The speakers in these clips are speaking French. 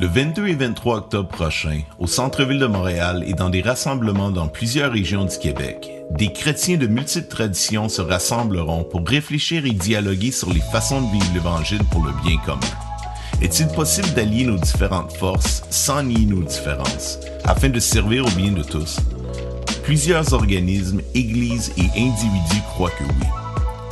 Le 22 et 23 octobre prochain, au centre-ville de Montréal et dans des rassemblements dans plusieurs régions du Québec, des chrétiens de multiples traditions se rassembleront pour réfléchir et dialoguer sur les façons de vivre l'Évangile pour le bien commun. Est-il possible d'allier nos différentes forces sans nier nos différences, afin de servir au bien de tous? Plusieurs organismes, églises et individus croient que oui.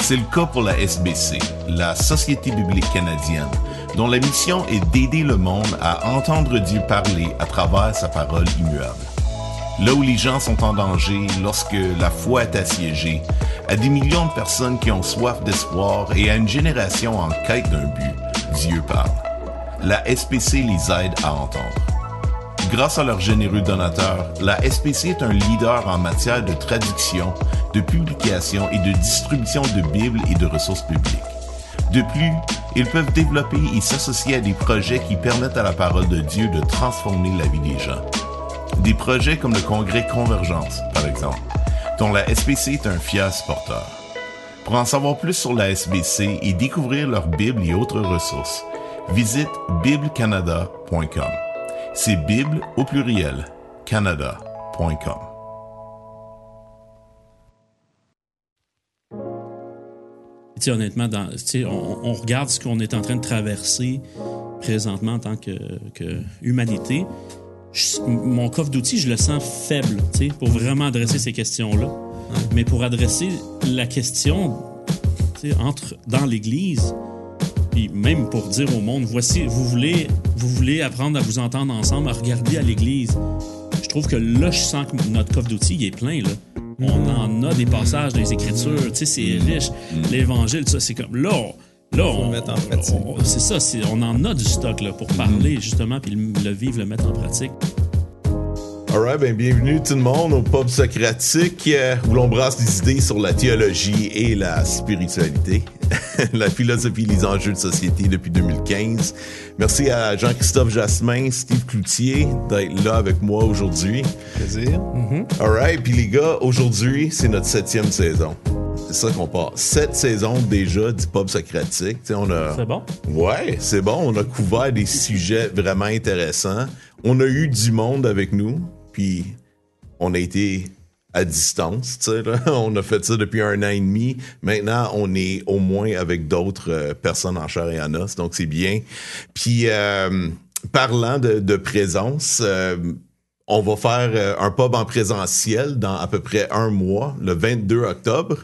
C'est le cas pour la SBC, la Société biblique canadienne, dont la mission est d'aider le monde à entendre Dieu parler à travers sa parole immuable. Là où les gens sont en danger, lorsque la foi est assiégée, à des millions de personnes qui ont soif d'espoir et à une génération en quête d'un but, Dieu parle. La SPC les aide à entendre. Grâce à leurs généreux donateurs, la SPC est un leader en matière de traduction, de publication et de distribution de Bibles et de ressources publiques. De plus, ils peuvent développer et s'associer à des projets qui permettent à la parole de Dieu de transformer la vie des gens. Des projets comme le Congrès Convergence, par exemple, dont la SBC est un fier supporter. Pour en savoir plus sur la SBC et découvrir leurs Bibles et autres ressources, visite biblecanada.com. C'est Bible au pluriel, canada.com. honnêtement, dans, on, on, regarde ce qu'on est en train de traverser présentement en tant que, que humanité. Je, mon coffre d'outils, je le sens faible pour vraiment adresser ces questions-là. Mais pour adresser la question entre dans l'Église, puis même pour dire au monde, voici, vous voulez, vous voulez apprendre à vous entendre ensemble, à regarder à l'Église. Je trouve que là, je sens que notre coffre d'outils est plein. Là on en a des passages dans les Écritures, tu sais, c'est riche. L'Évangile, ça, c'est comme là, là, on, mettre en pratique. C'est ça, on en a du stock là, pour parler justement, puis le vivre, le mettre en pratique. Alright, ben bienvenue tout le monde au Pub Socratique euh, où l'on brasse des idées sur la théologie et la spiritualité, la philosophie et les enjeux de société depuis 2015. Merci à Jean-Christophe Jasmin, Steve Cloutier d'être là avec moi aujourd'hui. Plaisir. Mm-hmm. Alright, puis les gars, aujourd'hui, c'est notre septième saison. C'est ça qu'on part. Sept saisons déjà du pub socratique. On a... C'est bon? Ouais, c'est bon. On a couvert des sujets vraiment intéressants. On a eu du monde avec nous puis on a été à distance, tu sais, on a fait ça depuis un an et demi. Maintenant, on est au moins avec d'autres euh, personnes en chair et en os, donc c'est bien. Puis, euh, parlant de, présence, euh, on va faire euh, un pub en présentiel dans à peu près un mois, le 22 octobre.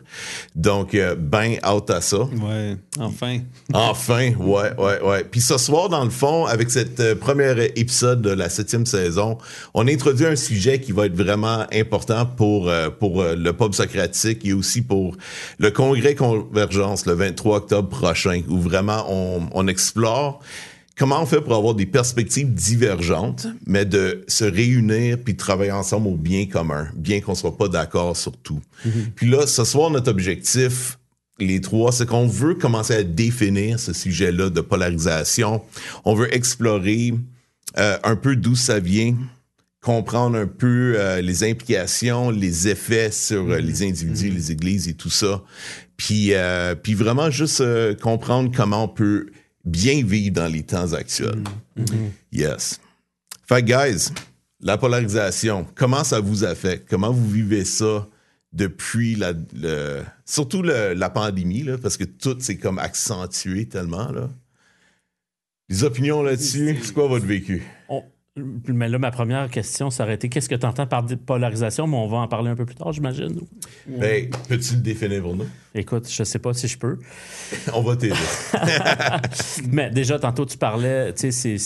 Donc, euh, ben out à ça. Ouais, enfin. Enfin, ouais, ouais, ouais. Puis ce soir, dans le fond, avec cette euh, première épisode de la septième saison, on introduit un sujet qui va être vraiment important pour, pour le pub socratique et aussi pour le congrès Convergence le 23 octobre prochain, où vraiment on, on explore comment on fait pour avoir des perspectives divergentes, mais de se réunir puis de travailler ensemble au bien commun, bien qu'on soit pas d'accord sur tout. Mm-hmm. Puis là, ce soir, notre objectif, les trois, c'est qu'on veut commencer à définir ce sujet-là de polarisation. On veut explorer euh, un peu d'où ça vient, comprendre un peu euh, les implications, les effets sur euh, les individus, mm-hmm. les églises et tout ça. Puis, puis vraiment juste comprendre comment on peut bien vivre dans les temps actuels. Mm. Mm-hmm. Yes. Fait guys, la polarisation, comment ça vous affecte? Comment vous vivez ça depuis la, le, surtout la pandémie, là, parce que tout s'est comme accentué tellement. Là. Les opinions là-dessus, c'est quoi votre vécu? Mais là, ma première question, ça aurait été qu'est-ce que tu entends par polarisation, mais on va en parler un peu plus tard, j'imagine. Ben, peux-tu le définir pour nous? Écoute, je sais pas si je peux. on va t'aider. mais déjà, tantôt, tu parlais, tu sais,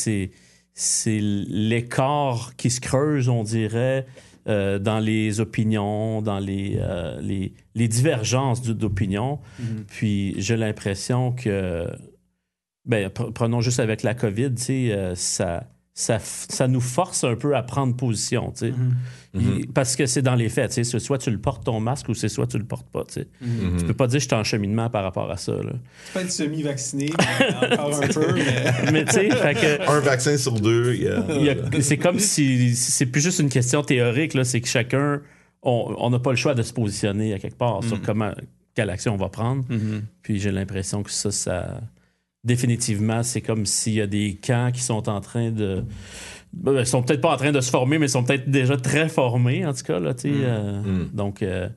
c'est l'écart qui se creuse, on dirait, euh, dans les opinions, dans les, euh, les, les, divergences d'opinion. Mm-hmm. Puis j'ai l'impression que, ben, prenons juste avec la COVID, tu sais, euh, ça ça, ça, nous force un peu à prendre position, tu sais. Mm-hmm. Mm-hmm. Parce que c'est dans les faits, tu sais. Soit tu le portes ton masque ou c'est soit tu le portes pas, tu sais. Mm-hmm. Tu peux pas dire que je suis en cheminement par rapport à ça, là. Tu peux être semi-vacciné, encore un peu, mais... mais tu sais, fait que... Un vaccin sur deux, C'est comme si... C'est plus juste une question théorique, là. C'est que chacun... On n'a pas le choix de se positionner à quelque part sur comment... Quelle action on va prendre. Puis j'ai l'impression que ça, ça définitivement, c'est comme s'il y a des camps qui sont en train de. ben, Ils sont peut-être pas en train de se former, mais ils sont peut-être déjà très formés, en tout cas. Là, tu sais, euh, Mm. Donc, euh,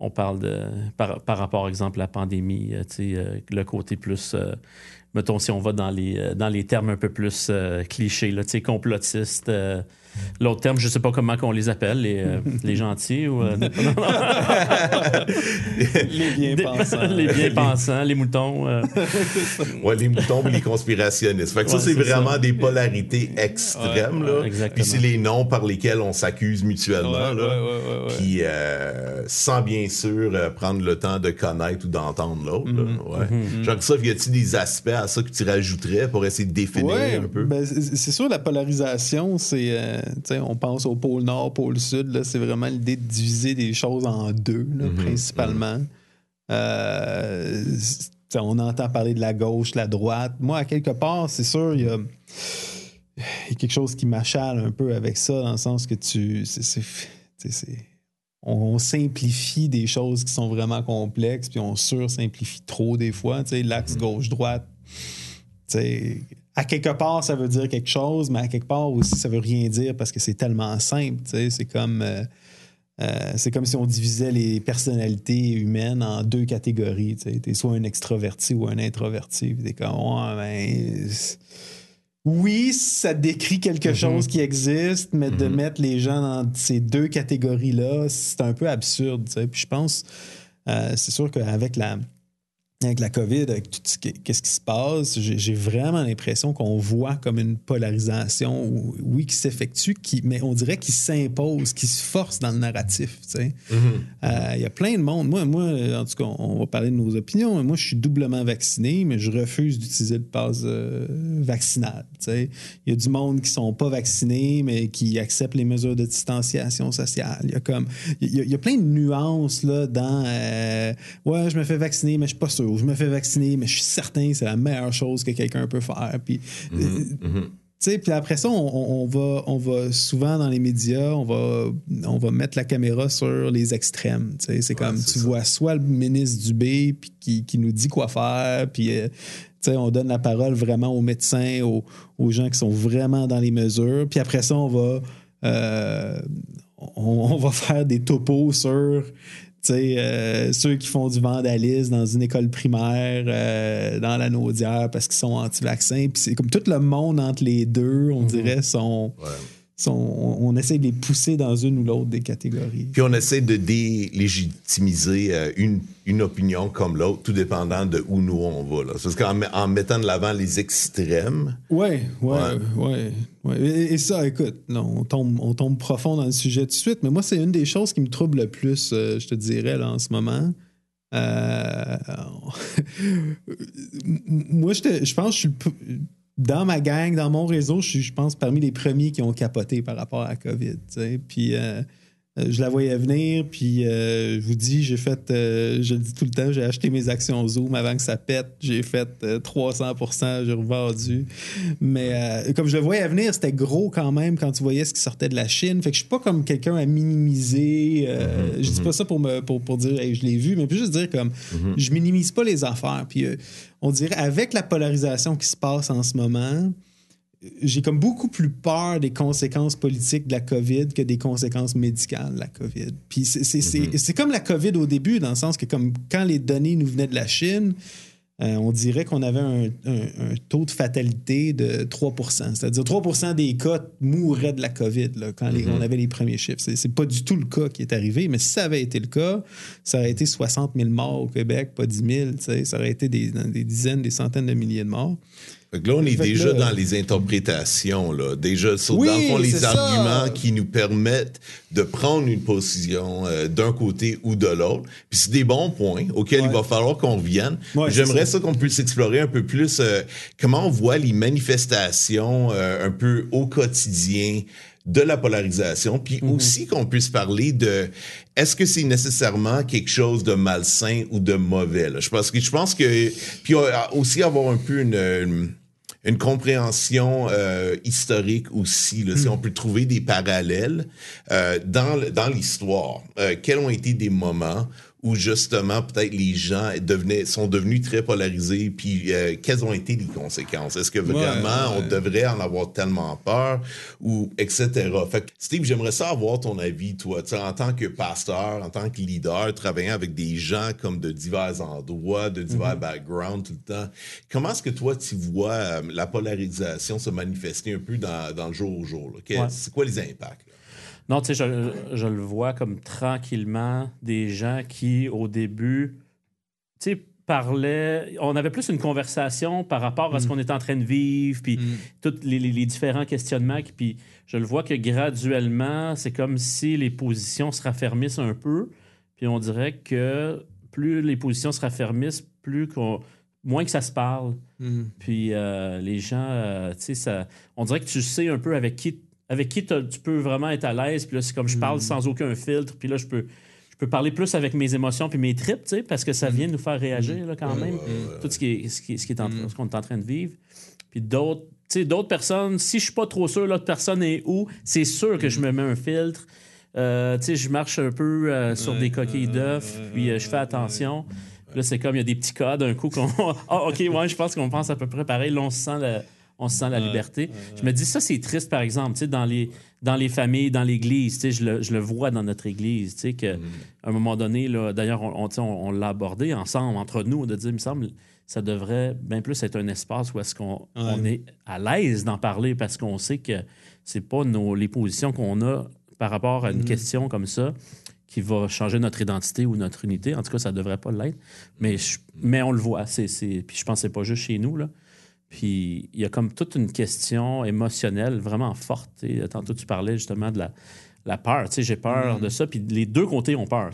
on parle de. Par, par rapport, exemple, à la pandémie, euh, euh, le côté plus. euh, mettons, si on va dans les, dans les termes un peu plus euh, clichés, là, euh, L'autre terme, je sais pas comment qu'on les appelle, les, euh, les gentils ou. euh, Les bien pensants. les bien-pensants, les moutons. euh, Ouais, les moutons ou les conspirationnistes. Fait que ça, Ouais, c'est c'est vraiment ça. des polarités extrêmes, Ouais, là. Puis c'est les noms par lesquels on s'accuse mutuellement, Ouais, là. ouais, ouais, ouais, ouais. Puis euh, sans bien sûr euh, prendre le temps de connaître ou d'entendre l'autre. Mhm. Ouais. Genre ça, y a-t-il des aspects à ça que tu rajouterais pour essayer de définir Ouais, un peu? ben, c'est c'est sûr, la polarisation, c'est. Euh, on pense au pôle Nord, pôle Sud, là, c'est vraiment l'idée de diviser des choses en deux, là, Mhm, principalement. Euh, tu sais, on entend parler de la gauche, la droite. Moi, à quelque part, c'est sûr, il y a, il y a quelque chose qui m'achale un peu avec ça, dans le sens que tu. on, on simplifie des choses qui sont vraiment complexes, puis on sursimplifie trop des fois. L'axe gauche-droite, tu sais, à quelque part, ça veut dire quelque chose, mais à quelque part aussi, ça veut rien dire parce que c'est tellement simple. tu sais. C'est comme, euh, euh, c'est comme si on divisait les personnalités humaines en deux catégories. Tu es soit un extraverti ou un introverti. T'es comme, ouais, ben, oui, ça décrit quelque chose qui existe, mais de mettre les gens dans ces deux catégories-là, c'est un peu absurde. Puis je pense, euh, c'est sûr qu'avec la, avec la COVID, avec tout ce qui, qu'est-ce qui se passe, j'ai vraiment l'impression qu'on voit comme une polarisation, ou- oui, qui s'effectue, qui, mais on dirait qui s'impose, qui se force dans le narratif. tu sais. Euh, Il y a plein de monde. Moi, moi, en tout cas, on va parler de nos opinions. Moi, je suis doublement vacciné, mais je refuse d'utiliser le pass euh, vaccinal. tu sais. Il y a du monde qui sont pas vaccinés, mais qui acceptent les mesures de distanciation sociale. Il y a comme, il y a, il y a plein de nuances là dans. euh, ouais, je me fais vacciner, mais je suis pas sûr. Je me fais vacciner, mais je suis certain que c'est la meilleure chose que quelqu'un peut faire. Puis, euh, tu sais, puis après ça, on, va, on va souvent dans les médias, on va, on va mettre la caméra sur les extrêmes. C'est comme tu ça. vois soit le ministre Dubé puis qui, qui nous dit quoi faire, puis euh, on donne la parole vraiment aux médecins, aux, aux gens qui sont vraiment dans les mesures. Puis après ça, on va, euh, on, on va faire des topos sur euh, ceux qui font du vandalisme dans une école primaire, euh, dans la Naudière, parce qu'ils sont anti-vaccins. Puis c'est comme tout le monde entre les deux, on dirait, sont, Ouais. On, on essaie de les pousser dans une ou l'autre des catégories. Puis on essaie de délégitimiser euh, une, une opinion comme l'autre, tout dépendant de où nous on va. Là. Parce qu'en en mettant de l'avant les extrêmes, Ouais, ouais, ouais. ouais. Et, et ça, écoute, non, on, tombe, on tombe profond dans le sujet tout de suite, mais moi, c'est une des choses qui me trouble le plus, euh, je te dirais, là, en ce moment. Euh, moi, je, te- je pense que je suis dans ma gang, dans mon réseau, je suis, je pense, parmi les premiers qui ont capoté par rapport à COVID. tu sais. Puis euh, je la voyais venir, puis euh, je vous dis, j'ai fait, euh, je le dis tout le temps, j'ai acheté mes actions Zoom avant que ça pète. J'ai fait euh, 300% j'ai revendu. Mais euh, comme je le voyais venir, c'était gros quand même quand tu voyais ce qui sortait de la Chine. Fait que je suis pas comme quelqu'un à minimiser. euh, je dis pas ça pour, me, pour, pour dire, hey, je l'ai vu, mais plus juste dire comme, je minimise pas les affaires. Puis euh, on dirait, avec la polarisation qui se passe en ce moment, j'ai comme beaucoup plus peur des conséquences politiques de la COVID que des conséquences médicales de la COVID. Puis c'est c'est comme la COVID au début, dans le sens que comme quand les données nous venaient de la Chine, euh, on dirait qu'on avait un, un- un taux de fatalité de 3% C'est-à-dire 3% des cas mouraient de la COVID là, quand les- on avait les premiers chiffres. C'est c'est pas du tout le cas qui est arrivé, mais si ça avait été le cas, ça aurait été 60 000 morts au Québec, pas 10 000. tu sais. Ça aurait été des, des dizaines, des centaines de milliers de morts. Que là, on est que déjà dans les interprétations, là. Déjà, sur, Oui, dans le fond, les ça. arguments qui nous permettent de prendre une position euh, d'un côté ou de l'autre. Puis c'est des bons points auxquels il va falloir qu'on revienne. Ouais, J'aimerais ça. ça, qu'on puisse explorer un peu plus euh, comment on voit les manifestations euh, un peu au quotidien de la polarisation, puis Mm-hmm. aussi qu'on puisse parler de est-ce que c'est nécessairement quelque chose de malsain ou de mauvais. Là? Je pense que je pense que puis euh, aussi avoir un peu une, une une compréhension euh, historique aussi, là, si on peut trouver des parallèles euh, dans, dans l'histoire. Euh, quels ont été des moments où justement peut-être les gens devenaient, sont devenus très polarisés, puis euh, quelles ont été les conséquences? Est-ce que vraiment on devrait en avoir tellement peur ou etc. Fait que Steve, j'aimerais ça avoir ton avis, toi, en tant que pasteur, en tant que leader, travaillant avec des gens comme de divers endroits, de divers mm-hmm. backgrounds tout le temps. Comment est-ce que toi tu vois euh, la polarisation se manifester un peu dans, dans le jour au jour? C'est quoi les impacts? Non, tu sais, je, le vois comme tranquillement des gens qui, au début, tu sais, parlaient. On avait plus une conversation par rapport à ce mm. qu'on est en train de vivre, puis mm. tous les, différents questionnements. Puis je le vois que graduellement, c'est comme si les positions se raffermissent un peu. Puis on dirait que plus les positions se raffermissent, plus qu'on moins que ça se parle. Mm. Puis euh, les gens, euh, tu sais, on dirait que tu sais un peu avec qui avec qui tu peux vraiment être à l'aise. Puis là, c'est comme je parle mm. sans aucun filtre. Puis là, je peux, je peux parler plus avec mes émotions puis mes tripes, tu sais, parce que ça vient nous faire réagir là, quand même. Tout ce qui est, ce qui, ce qui est en, mm. ce qu'on est en train de vivre. Puis d'autres, tu sais, d'autres personnes, si je suis pas trop sûr l'autre personne est où, c'est sûr que je me mets un filtre. Euh, je marche un peu euh, sur des coquilles d'œufs, puis euh, je fais attention. là, c'est comme il y a des petits cas d'un coup qu'on. Ah, OK, ouais, je pense qu'on pense à peu près pareil. Là, on se sent le on se sent la liberté. je me dis, ça, c'est triste, par exemple, dans les, dans les familles, dans l'Église. Je le, je le vois dans notre Église, qu'à mm. un moment donné, d'ailleurs, on, on, on l'a abordé ensemble, entre nous, de dire, il me semble, ça devrait bien plus être un espace où est-ce qu'on on est à l'aise d'en parler parce qu'on sait que c'est pas nos, les positions qu'on a par rapport à une mm. question comme ça qui va changer notre identité ou notre unité. En tout cas, ça devrait pas l'être. Mais, mais on le voit. C'est, puis je pense que c'est pas juste chez nous. Là. Puis il y a comme toute une question émotionnelle vraiment forte. Tantôt, tu parlais justement de la, la peur. J'ai peur de mm. ça. Puis les deux côtés ont peur.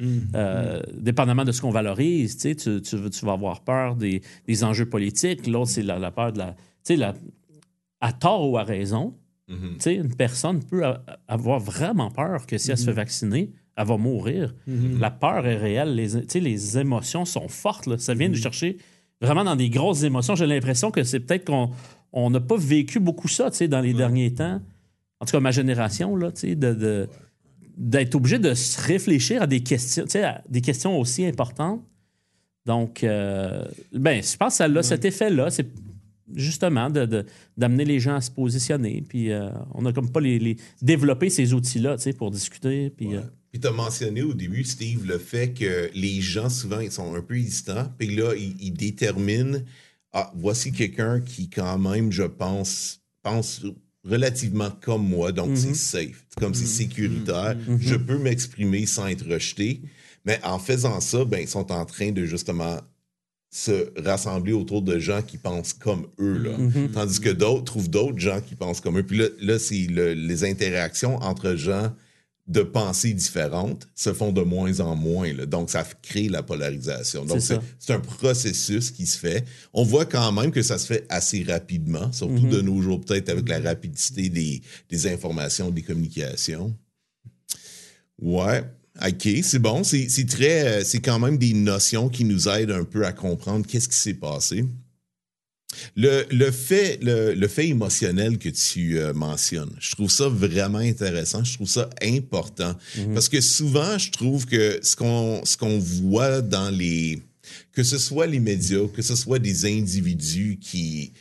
Mm. Euh, dépendamment de ce qu'on valorise, tu, tu, tu, vas avoir peur des, des enjeux politiques. L'autre, c'est la, peur de la, la. À tort ou à raison, mm-hmm. une personne peut avoir vraiment peur que si elle se fait mm-hmm. vacciner, elle va mourir. Mm-hmm. La peur est réelle. Les, les émotions sont fortes. Là. Ça vient de chercher vraiment dans des grosses émotions. J'ai l'impression que c'est peut-être qu'on n'a pas vécu beaucoup ça dans les derniers temps. En tout cas, ma génération, là, de, d'être obligé de se réfléchir à des questions, à des questions aussi importantes. Donc, euh, ben, je pense que ça a cet effet-là. C'est justement d'amener les gens à se positionner. Puis euh, on n'a comme pas les, développé ces outils-là pour discuter. Puis, euh, puis tu as mentionné au début, Steve, le fait que les gens, souvent, ils sont un peu hésitants. Puis là, ils, déterminent, ah, voici quelqu'un qui, quand même, je pense, pense relativement comme moi, donc c'est mhm. safe, comme c'est mhm. sécuritaire. Mhm. Je peux m'exprimer sans être rejeté. Mais en faisant ça, ben, ils sont en train de justement se rassembler autour de gens qui pensent comme eux. Là. Tandis que d'autres trouvent d'autres gens qui pensent comme eux. Puis là, là c'est les interactions entre gens de pensées différentes se font de moins en moins. Donc, ça crée la polarisation. Donc, c'est un processus qui se fait. On voit quand même que ça se fait assez rapidement, surtout de nos jours, peut-être avec la rapidité des, des, informations, des communications. Ouais. OK, c'est bon. C'est très. C'est quand même des notions qui nous aident un peu à comprendre qu'est-ce qui s'est passé. Le, fait, le, fait émotionnel que tu euh, mentionnes, je trouve ça vraiment intéressant, je trouve ça important. Mhm. Parce que souvent, je trouve que ce qu'on, ce qu'on voit dans les. que ce soit les médias, que ce soit des individus qui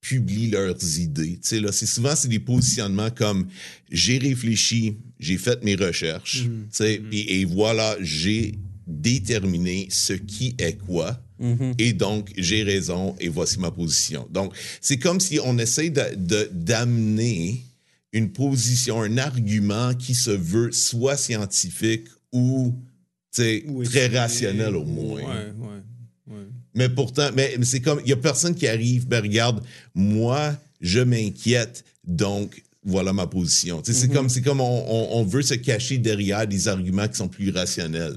publient leurs idées. Tu sais, là, c'est souvent c'est des positionnements comme j'ai réfléchi, j'ai fait mes recherches, mhm. tu sais, mhm. et voilà, j'ai déterminé ce qui est quoi Mhm. Et donc, j'ai raison et voici ma position. Donc, c'est comme si on essaie de, d'amener une position, un argument qui se veut soit scientifique ou très rationnel au moins. Mais pourtant, mais, c'est comme, il n'y a personne qui arrive, ben regarde, moi, je m'inquiète, donc voilà ma position. C'est mhm. comme, c'est comme on, veut se cacher derrière des arguments qui sont plus rationnels.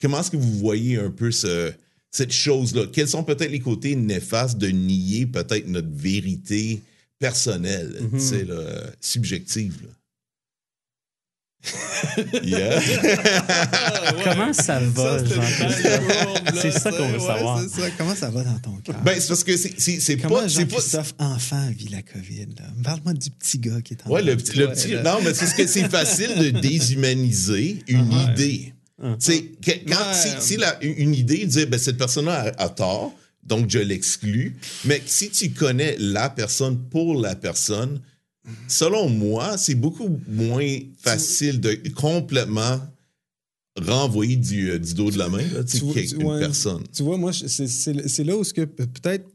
Comment est-ce que vous voyez un peu ce, cette chose-là? Quels sont peut-être les côtés néfastes de nier peut-être notre vérité personnelle, mm subjective? yeah. Comment ça va, C'est ça qu'on veut savoir. Comment ça va dans ton cœur? Ben, c'est parce que c'est pas. Comment Jean-Christophe enfant vit la COVID? Parle-moi du petit gars qui est en Ouais, le, le petit. Non, mais c'est ce que c'est facile de déshumaniser une idée. Tu sais, que- quand, si, si la- une idée dit, ben, cette personne-là a, a tort, donc je l'exclus, mais si tu connais la personne pour la personne, selon moi, c'est beaucoup moins facile de complètement renvoyer du, euh, du dos de la main là, tu Tu vois- ouais. personne. Tu vois, moi, c'est- c'est c'est là où ce que pe- peut-être.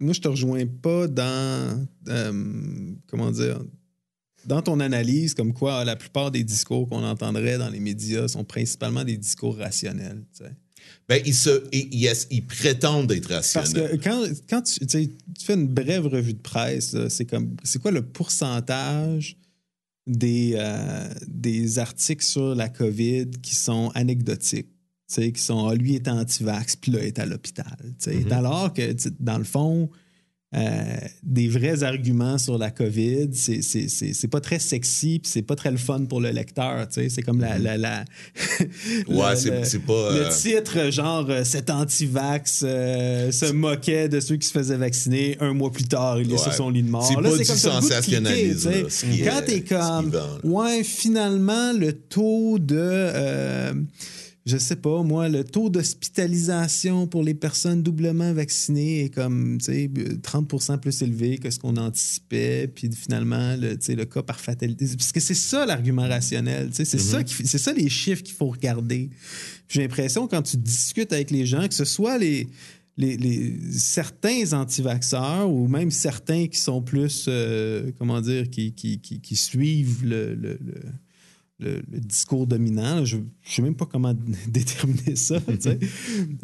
Moi, je te rejoins pas dans. euh, comment dire Dans ton analyse, comme quoi la plupart des discours qu'on entendrait dans les médias sont principalement des discours rationnels. tu sais? Ben, ils, se, ils, prétendent être Parce rationnels. que quand, quand tu, tu sais, tu fais une brève revue de presse, c'est comme c'est quoi le pourcentage des, euh, des articles sur la COVID qui sont anecdotiques? tu sais, Qui sont Ah, lui est anti-vax, puis là, il est à l'hôpital. tu sais? Mhm. Alors que, dans le fond, euh, des vrais arguments sur la COVID, c'est- pas très sexy, puis c'est pas très le fun pour le lecteur. C'est comme la. la, la- Ouais, le- c'est- pas, Le euh, titre, genre, euh, cet anti-vax euh, se moquait de ceux qui se faisaient vacciner. Un mois plus tard, il est Ouais. sur son lit de mort. C'est pas du sensationnalisme, Quand t'es comme, ouais, finalement, le taux de. euh, je sais pas, moi, le taux d'hospitalisation pour les personnes doublement vaccinées est comme, tu sais, 30% plus élevé que ce qu'on anticipait. Puis finalement, le, tu sais, le cas par fatalité. Parce que c'est ça l'argument rationnel. tu sais, C'est Mm-hmm. ça, qui fait- c'est ça les chiffres qu'il faut regarder. J'ai l'impression, quand tu discutes avec les gens, que ce soit les. Les, les- certains anti-vaxxeurs ou même certains qui sont plus, euh, comment dire, qui, qui, qui, qui suivent le, le- le- le, le discours dominant. Je ne sais même pas comment déterminer ça.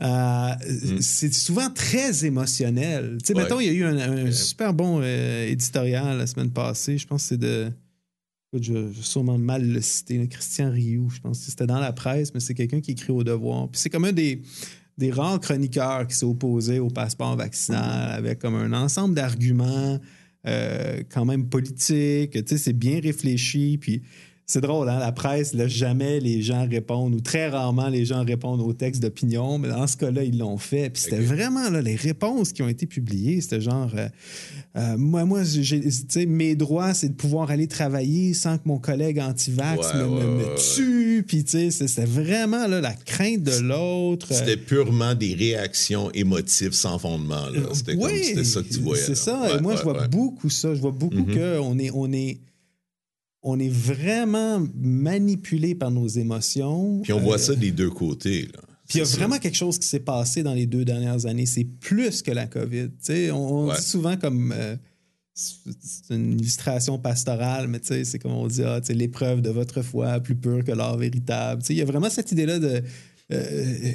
Euh, C'est souvent très émotionnel. Tu sais, Ouais. Mettons, il y a eu un, un super bon euh, éditorial la semaine passée. Je pense que c'est de. Je je vais sûrement mal le citer. là, Christian Rioux, je pense que c'était dans la presse, mais c'est quelqu'un qui écrit au devoir. Puis c'est comme un des, des rares chroniqueurs qui s'est opposé au passeport vaccinal avec comme un ensemble d'arguments euh, quand même politiques. Tu sais, c'est bien réfléchi. Puis c'est drôle, hein? la presse, là, jamais les gens répondent, ou très rarement les gens répondent aux textes d'opinion, mais dans ce cas-là, ils l'ont fait. Puis c'était vraiment là, les réponses qui ont été publiées, c'était genre, euh, euh, moi, moi j'ai- tu sais, mes droits, c'est de pouvoir aller travailler sans que mon collègue anti-vax Ouais, me, me- ouais, me ouais. tue. Puis tu sais, c'est- c'était vraiment là, la crainte de l'autre. C'était purement des réactions émotives sans fondement. là. C'était c'était ça que tu voyais. C'est ça. Et moi, je vois beaucoup ça. Je vois beaucoup Mhm. qu'on est, on est, on est vraiment manipulé par nos émotions. Puis on voit Euh, ça des deux côtés. là. Puis il y a ça. vraiment quelque chose qui s'est passé dans les deux dernières années. C'est plus que la COVID. On on Ouais. dit souvent comme. euh, c'est une illustration pastorale, mais tu sais, c'est comme on dit, ah, l'épreuve de votre foi, plus pure que l'or véritable. Il y a vraiment cette idée-là de. euh,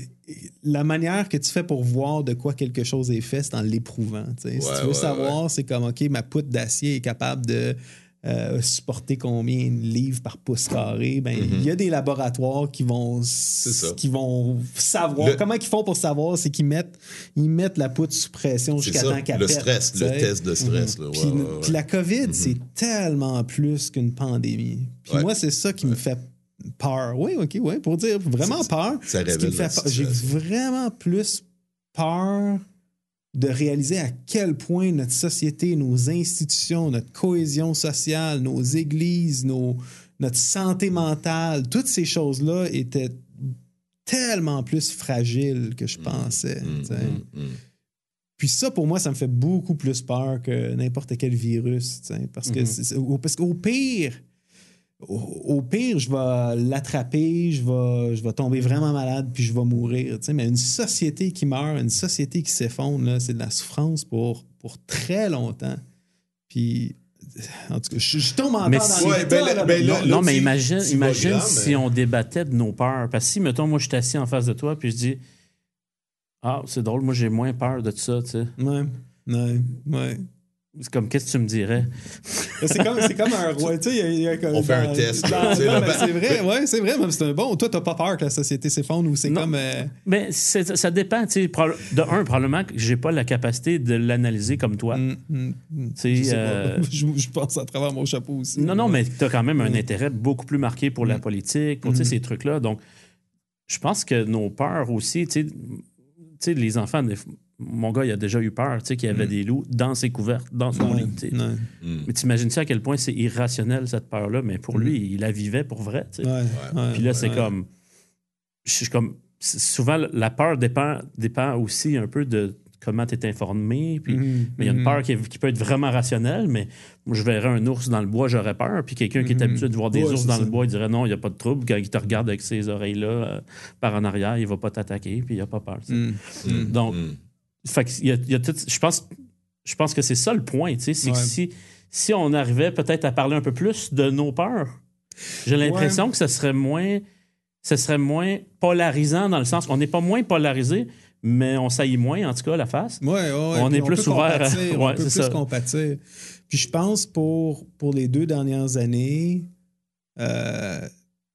la manière que tu fais pour voir de quoi quelque chose est fait, c'est en l'éprouvant. si tu veux ouais, savoir, c'est comme, OK, ma poutre d'acier est capable de euh, supporter combien de livres par pouce carré. Ben, il y a des laboratoires qui vont, ça. qui vont savoir. Le- Comment ils font pour savoir? C'est qu'ils mettent, ils mettent la poutre sous pression jusqu'à ça, temps qu'elle le pète, stress, le test de stress. là. Ouais, Puis, ouais, ouais. puis la COVID, c'est tellement plus qu'une pandémie. Puis moi, c'est ça qui me fait peur. Oui, OK, oui, pour dire vraiment Ça- peur. ça révèle peur- J'ai vraiment plus peur de réaliser à quel point notre société, nos institutions, notre cohésion sociale, nos églises, nos, notre santé mentale, toutes ces choses-là étaient tellement plus fragiles que je pensais. Mm, tu sais. mm, mm. Puis ça, pour moi, ça me fait beaucoup plus peur que n'importe quel virus. Parce que Mm-hmm. au- parce qu'au pire, au, au pire, je vais l'attraper, je vais, je vais tomber vraiment malade, puis je vais mourir. tu sais. Mais une société qui meurt, une société qui s'effondre, c'est de la souffrance pour, pour très longtemps. Puis, en tout cas, je, je tombe encore Mais dans si- Ouais, ben là- ben là- Non, non, mais imagine, si mais- on débattait de nos peurs. Parce que si, mettons, moi, je suis assis en face de toi, puis je dis Ah, c'est drôle, moi, j'ai moins peur de ça, tu sais. Ouais, ouais, ouais. C'est comme, qu'est-ce que tu me dirais? C'est comme, c'est comme un roi. Tu sais, il y a- il y a comme- On fait un test, ben- c'est vrai, ouais, c'est vrai. mais c'est un bon. Toi, t'as pas peur que la société s'effondre ou c'est comme. euh, Mais ça dépend, tu sais. De un, probablement que j'ai pas la capacité de l'analyser comme toi. hum, hum, hum. Tu sais, Je sais pas. euh, Je, je pense à travers mon chapeau aussi. Non, non, mais tu as quand même un intérêt beaucoup plus marqué pour la politique, pour tu sais, ces trucs-là. Donc, je pense que nos peurs aussi, tu sais, tu sais, les enfants, des- mon gars, il a déjà eu peur, tu sais, qu'il y avait des loups dans ses couvertes, dans son Ouais, lit. tu sais. Mm. Mais t'imagines-tu à quel point c'est irrationnel, cette peur-là? Mais pour lui, il la vivait pour vrai, tu sais. ouais, ouais, Puis là, c'est ouais. comme. je suis comme. Souvent, la peur dépend, dépend aussi un peu de comment tu es informé. Puis, Mhm, mais il y a une peur qui, est- qui peut être vraiment rationnelle, mais moi, je verrais un ours dans le bois, j'aurais peur. Puis quelqu'un qui est habitué de voir des Ouais, ours dans ça. le bois, il dirait non, il n'y a pas de trouble. Quand il te regarde avec ses oreilles-là euh, par en arrière, il va pas t'attaquer, puis il n'a pas peur. tu sais. Mm. Mm. Donc, Mm. Fait que il y a, il y a tout- je pense, je pense que c'est ça le point, c'est que si, si on arrivait peut-être à parler un peu plus de nos peurs, j'ai l'impression que ce serait moins, ce serait moins polarisant dans le sens qu'on n'est pas moins polarisé, mais on saillit moins, en tout cas, la face. Ouais, ouais, ouais. On est plus peut ouvert à- ouais, on peut plus ça. compatir. Puis je pense pour, pour les deux dernières années, euh,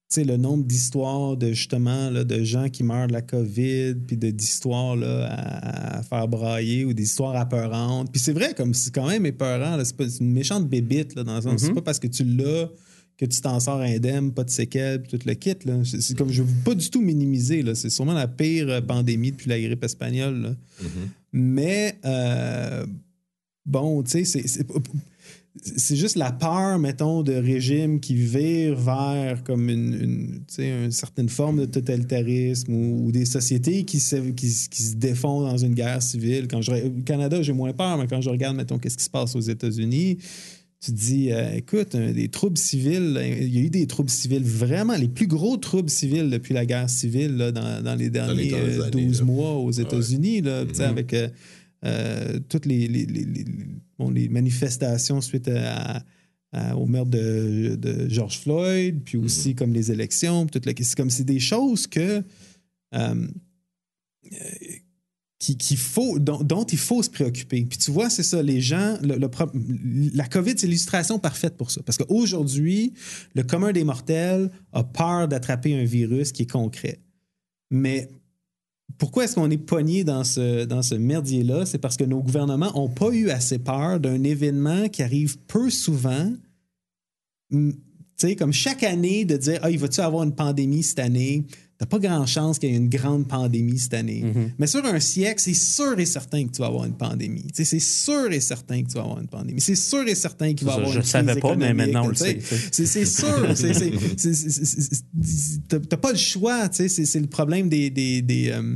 sais, le nombre d'histoires de justement là, de gens qui meurent de la COVID, puis d'histoires là, à, à faire brailler ou des histoires apeurantes. Puis c'est vrai, comme c'est quand même épeurant. C'est une méchante bébite, là, dans le sens, c'est Mhm. pas parce que tu l'as que tu t'en sors indemne, pas de séquelles, puis tout le kit. là. C'est comme je veux pas du tout minimiser. là. C'est sûrement la pire pandémie depuis la grippe espagnole. là. Mhm. Mais euh, bon, tu sais, c'est- c'est juste la peur, mettons, de régimes qui virent vers comme une, une, certaine forme de totalitarisme ou, ou des sociétés qui se, qui, se- qui se défont dans une guerre civile. Quand je, au Canada, j'ai moins peur, mais quand je regarde, mettons, qu'est-ce qui se passe aux États-Unis, tu te dis, euh, écoute, euh, des troubles civils, euh, il y a eu des troubles civils, vraiment, les plus gros troubles civils depuis la guerre civile là, dans, dans les derniers dernières euh, années, 12 là. mois aux États-Unis, tu sais, Mhm. avec euh, euh, toutes les, les, les- les- bon, les manifestations suite à, à- au meurtre de, de George Floyd, puis aussi comme les élections, puis toute la- c'est comme c'est des choses que euh, qui, faut, dont, dont il faut se préoccuper. Puis tu vois, c'est ça, les gens, le, la COVID, c'est l'illustration parfaite pour ça. Parce qu'aujourd'hui, le commun des mortels a peur d'attraper un virus qui est concret. Mais pourquoi est-ce qu'on est pogné dans ce, merdier-là? C'est parce que nos gouvernements n'ont pas eu assez peur d'un événement qui arrive peu souvent. Tu sais, comme chaque année, de dire, ah, il va-tu avoir une pandémie cette année? T'as pas grand chance qu'il y ait une grande pandémie cette année. Mhm. Mais sur un siècle, c'est sûr et certain que tu vas avoir une pandémie. C'est sûr et certain que tu vas avoir une pandémie. C'est sûr et certain qu'il va y avoir je une savais crise pas, mais maintenant, on le sait. C'est sûr. T'as pas le choix. C'est le problème des. des, des, euh,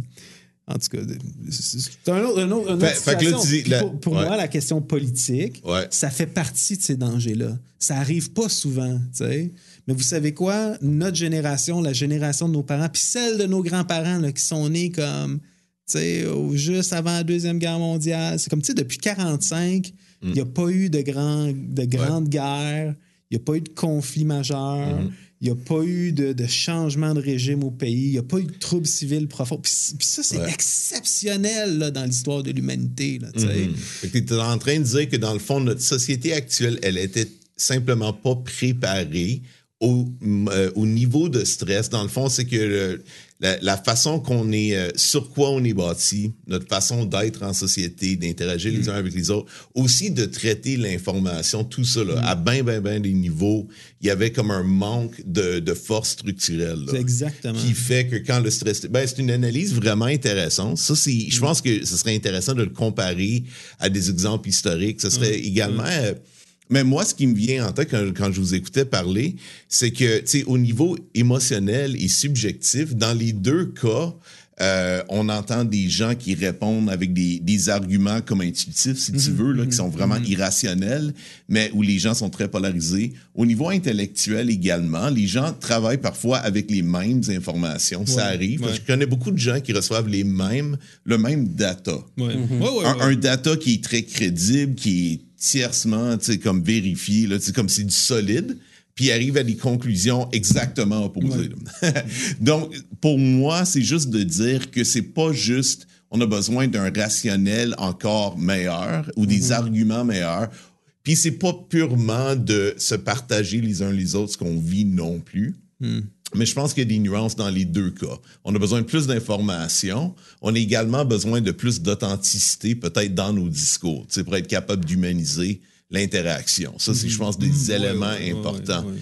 en tout cas, c'est un autre, un autre, une autre Fait- fait que là, situation. tu dis, la- pour pour ouais. moi, la question politique, Ouais. ça fait partie de ces dangers-là. Ça arrive pas souvent, tu sais. Mais vous savez quoi? Notre génération, la génération de nos parents, puis celle de nos grands-parents qui sont nés comme, tu sais, juste avant la Deuxième Guerre mondiale, c'est comme, tu sais, depuis 45, il n'y a pas eu de, grand, de grandes guerres, il n'y a pas eu de conflits majeurs, il n'y a pas eu de, de changement de régime au pays, il n'y a pas eu de troubles civils profonds. Puis, puis ça, c'est Ouais. exceptionnel là, dans l'histoire de l'humanité, tu que tu es en train de dire que dans le fond, notre société actuelle, elle était simplement pas préparée au, euh, au niveau de stress. Dans le fond, c'est que le- la, la façon qu'on est, euh, sur quoi on est bâti, notre façon d'être en société, d'interagir les uns avec les autres, aussi de traiter l'information, tout ça, là, à bien, bien, bien des niveaux, il y avait comme un manque de, de force structurelle. là Exactement. qui fait que quand le stress... Ben, c'est une analyse vraiment intéressante. Ça, c'est, je pense que ce serait intéressant de le comparer à des exemples historiques. Ce serait également... euh, mais moi, ce qui me vient en tête quand, quand je vous écoutais parler, c'est que, tu sais, au niveau émotionnel et subjectif, dans les deux cas, euh, on entend des gens qui répondent avec des, des arguments comme intuitifs, si tu veux, là, qui sont vraiment irrationnels, mais où les gens sont très polarisés. Au niveau intellectuel également, les gens travaillent parfois avec les mêmes informations. Ça arrive. ouais. Je connais beaucoup de gens qui reçoivent les mêmes, le même data. Ouais. Ouais, ouais, Un, ouais. un data qui est très crédible, qui est tiercement, tu sais, comme vérifié, là, tu sais, comme c'est du solide, puis arrive à des conclusions exactement opposées. Donc, pour moi, c'est juste de dire que c'est pas juste, on a besoin d'un rationnel encore meilleur ou des arguments meilleurs. Puis c'est pas purement de se partager les uns les autres ce qu'on vit non plus. Mais je pense qu'il y a des nuances dans les deux cas. On a besoin de plus d'informations. On a également besoin de plus d'authenticité, peut-être dans nos discours, pour être capable d'humaniser l'interaction. Ça, c'est, je pense, des éléments Ouais, ouais, ouais, importants. ouais.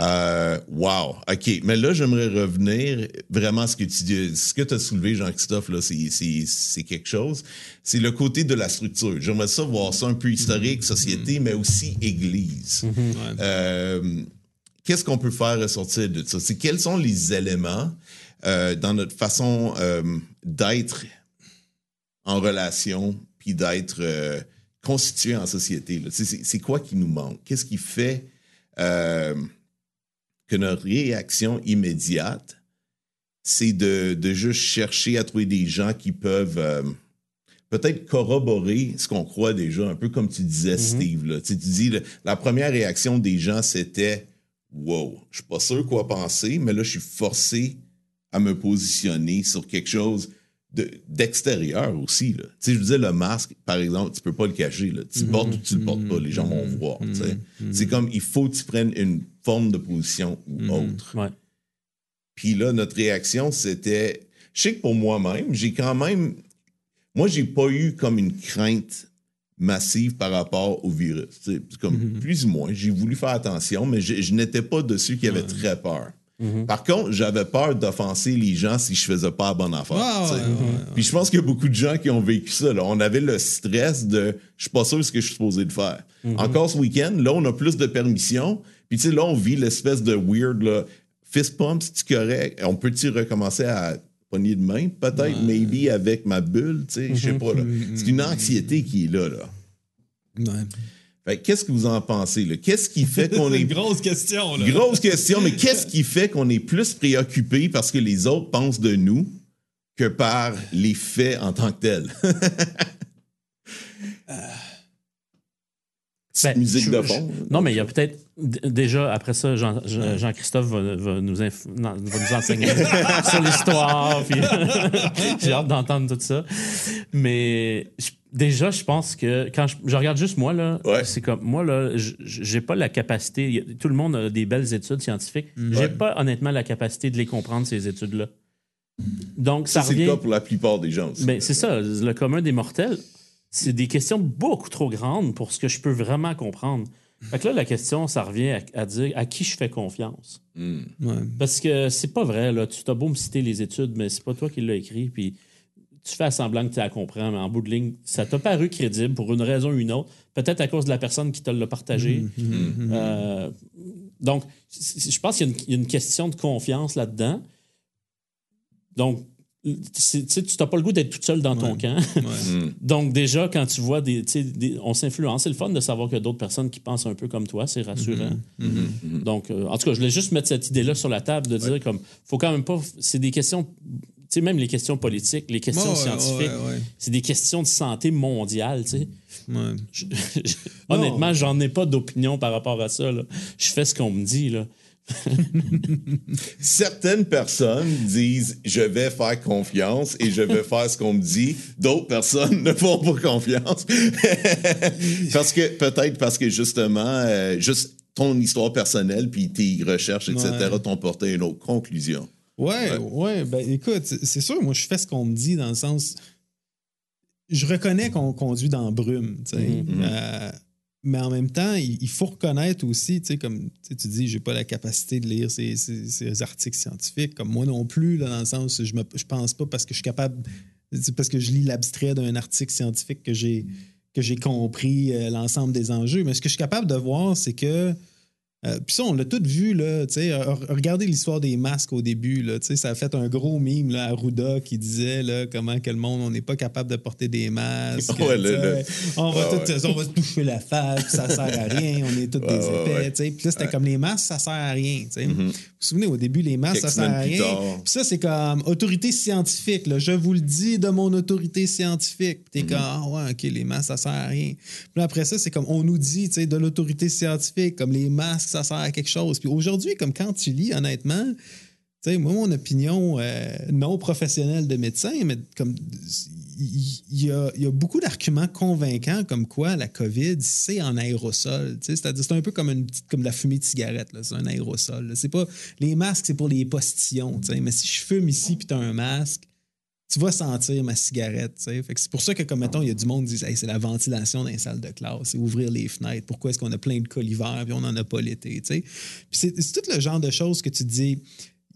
Euh, wow. OK. Mais là, j'aimerais revenir vraiment à ce que tu dis. Ce que tu as soulevé, Jean-Christophe, là, c'est, c'est, c'est quelque chose. C'est le côté de la structure. J'aimerais ça voir ça un peu historique, société, mais aussi église. Euh, qu'est-ce qu'on peut faire ressortir de ça? C'est quels sont les éléments euh, dans notre façon euh, d'être en relation puis d'être euh, constitué en société? C'est quoi qui nous manque? Qu'est-ce qui fait que notre réaction immédiate, c'est de, de juste chercher à trouver des gens qui peuvent peut-être corroborer ce qu'on croit déjà, un peu comme tu disais, Steve. Là. Tu, sais, tu dis, le- la première réaction des gens, c'était Wow, je suis pas sûr quoi penser, mais là, je suis forcé à me positionner sur quelque chose de- d'extérieur aussi. Là. Tu sais, je disais, le masque, par exemple, tu peux pas le cacher. Là. Tu le portes ou tu le portes pas, les gens vont voir. tu sais. C'est comme, il faut que tu prennes une forme de position ou autre. Ouais. Puis là, notre réaction, c'était. Je sais que pour moi-même, j'ai quand même. Moi, j'ai pas eu comme une crainte massive par rapport au virus. tu sais. C'est comme plus ou moins. J'ai voulu faire attention, mais je, je n'étais pas de ceux qui avaient très peur. Par contre, j'avais peur d'offenser les gens si je faisais pas la bonne affaire. Ouais, tu sais. ouais, ouais, Puis je pense qu'il y a beaucoup de gens qui ont vécu ça. là. On avait le stress de je suis pas sûr de ce que je suis supposé de faire. Encore ce week-end, là, on a plus de permissions. Puis tu sais, là, on vit l'espèce de weird là, fist pump, c'est correct? On peut-tu recommencer à pogner de main? Peut-être, maybe avec ma bulle, tu sais, je sais pas. là. C'est une anxiété qui est là. là. Ouais. Fait que qu'est-ce que vous en pensez? là? Qu'est-ce qui fait qu'on est grosse question, là. Grosse question, mais qu'est-ce qui fait qu'on est plus préoccupé parce que les autres pensent de nous que par les faits en tant que tels? Petite Ben, musique je- de je- fond. Non, mais il y a peut-être. Déjà, après ça, Jean- Jean-Christophe va, va nous inf- non, va nous enseigner sur l'histoire. puis J'ai hâte d'entendre tout ça. Mais je- déjà, je pense que quand je, regarde juste moi, là, Ouais. c'est comme moi, là, j'ai pas la capacité. a- tout le monde a des belles études scientifiques. J'ai Ouais. pas honnêtement la capacité de les comprendre, ces études-là. Donc, ça, Ça, c'est revient. le cas pour la plupart des gens aussi. Ben, c'est ça, le commun des mortels. C'est des questions beaucoup trop grandes pour ce que je peux vraiment comprendre. Fait que là, la question, ça revient à, à dire à qui je fais confiance? Hmm. Ouais. Parce que c'est pas vrai, là. Tu t'as beau me citer les études, mais c'est pas toi qui l'as écrit, puis tu fais à semblant que tu la comprends, mais en bout de ligne, ça t'a paru crédible pour une raison ou une autre. Peut-être à cause de la personne qui te l'a partagé. Euh, donc, c- c- je pense qu'il y a une- il y, a une question de confiance là-dedans. Donc, tu sais, tu n'as pas le goût d'être tout seul dans ton camp. Hmm. Donc, déjà, quand tu vois des. on s'influence. C'est le fun de savoir qu'il y a d'autres personnes qui pensent un peu comme toi. C'est rassurant. Donc, euh, en tout cas, je voulais juste mettre cette idée-là sur la table de dire comme. faut quand même pas. C'est des questions. Tu sais, même les questions politiques, les questions scientifiques, ouais, ouais. c'est des questions de santé mondiale, tu sais. Ouais. Je- je- honnêtement, j'en ai pas d'opinion par rapport à ça. là. Je fais ce qu'on me dit. Là. Certaines personnes disent je vais faire confiance et je vais faire ce qu'on me dit. D'autres personnes ne font pas confiance. parce que peut-être parce que justement, euh, juste ton histoire personnelle puis tes recherches, etc., Ouais. t'ont porté à une autre conclusion. Ouais, ouais, ben écoute, c'est sûr, moi je fais ce qu'on me dit dans le sens. Je reconnais qu'on conduit dans brume, tu sais. Mhm. Euh, mais en même temps, il, faut reconnaître aussi, tu sais, comme tu sais, tu dis, j'ai pas la capacité de lire ces, ces- articles scientifiques, comme moi non plus, là, dans le sens, je, me, je pense pas parce que je suis capable, parce que je lis l'abstrait d'un article scientifique que j'ai que j'ai compris euh, l'ensemble des enjeux. Mais ce que je suis capable de voir, c'est que euh, Puis ça, on l'a tout vu, là, tu sais, re- regardez l'histoire des masques au début, là, tu sais, ça a fait un gros mime, là, à Ruda qui disait, là, comment que le monde, on n'est pas capable de porter des masques. Ouais, le- On, va Ouais, tout- on va se toucher la face, ça sert à rien, on est tous Ouais, des épais, ouais. tu sais. Puis là, c'était comme les masques, ça sert à rien, tu sais. Mhm. Vous vous souvenez, au début, les masques, Quelques ça sert à rien. Puis ça, c'est comme autorité scientifique. Là. Je vous le dis de mon autorité scientifique. Puis t'es Mhm. comme, ah ouais, OK, les masques, ça sert à rien. Puis là, après ça, c'est comme, on nous dit, tu sais, de l'autorité scientifique, comme les masques, ça sert à quelque chose. Puis aujourd'hui, comme quand tu lis, honnêtement, tu sais, moi, mon opinion euh, non professionnelle de médecin, mais comme il y, a, beaucoup d'arguments convaincants comme quoi la COVID, c'est en aérosol. tu sais, C'est-à-dire, c'est un peu comme une comme la fumée de cigarette, là, c'est un aérosol. là. Pas, les masques, c'est pour les postillons. tu sais, Mais si je fume ici puis tu as un masque, tu vas sentir ma cigarette. tu sais. Fait que C'est pour ça que, comme mettons, il y a du monde qui dit c'est la ventilation dans les salles de classe, c'est ouvrir les fenêtres. Pourquoi est-ce qu'on a plein de cas l'hiver puis on n'en a pas l'été? Puis c'est c'est tout le genre de choses que tu dis.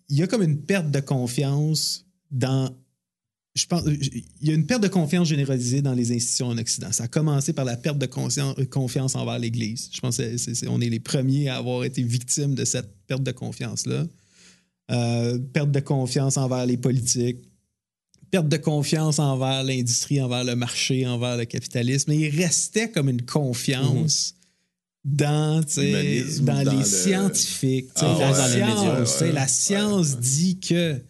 Il y a comme une perte de confiance dans je pense, il y a une perte de confiance généralisée dans les institutions en Occident. Ça a commencé par la perte de confiance envers l'Église. Je pense qu'on est les premiers à avoir été victimes de cette perte de confiance-là. Euh, perte de confiance envers les politiques, perte de confiance envers l'industrie, envers le marché, envers le capitalisme. Mais il restait comme une confiance dans, dans, les scientifiques. la science dit que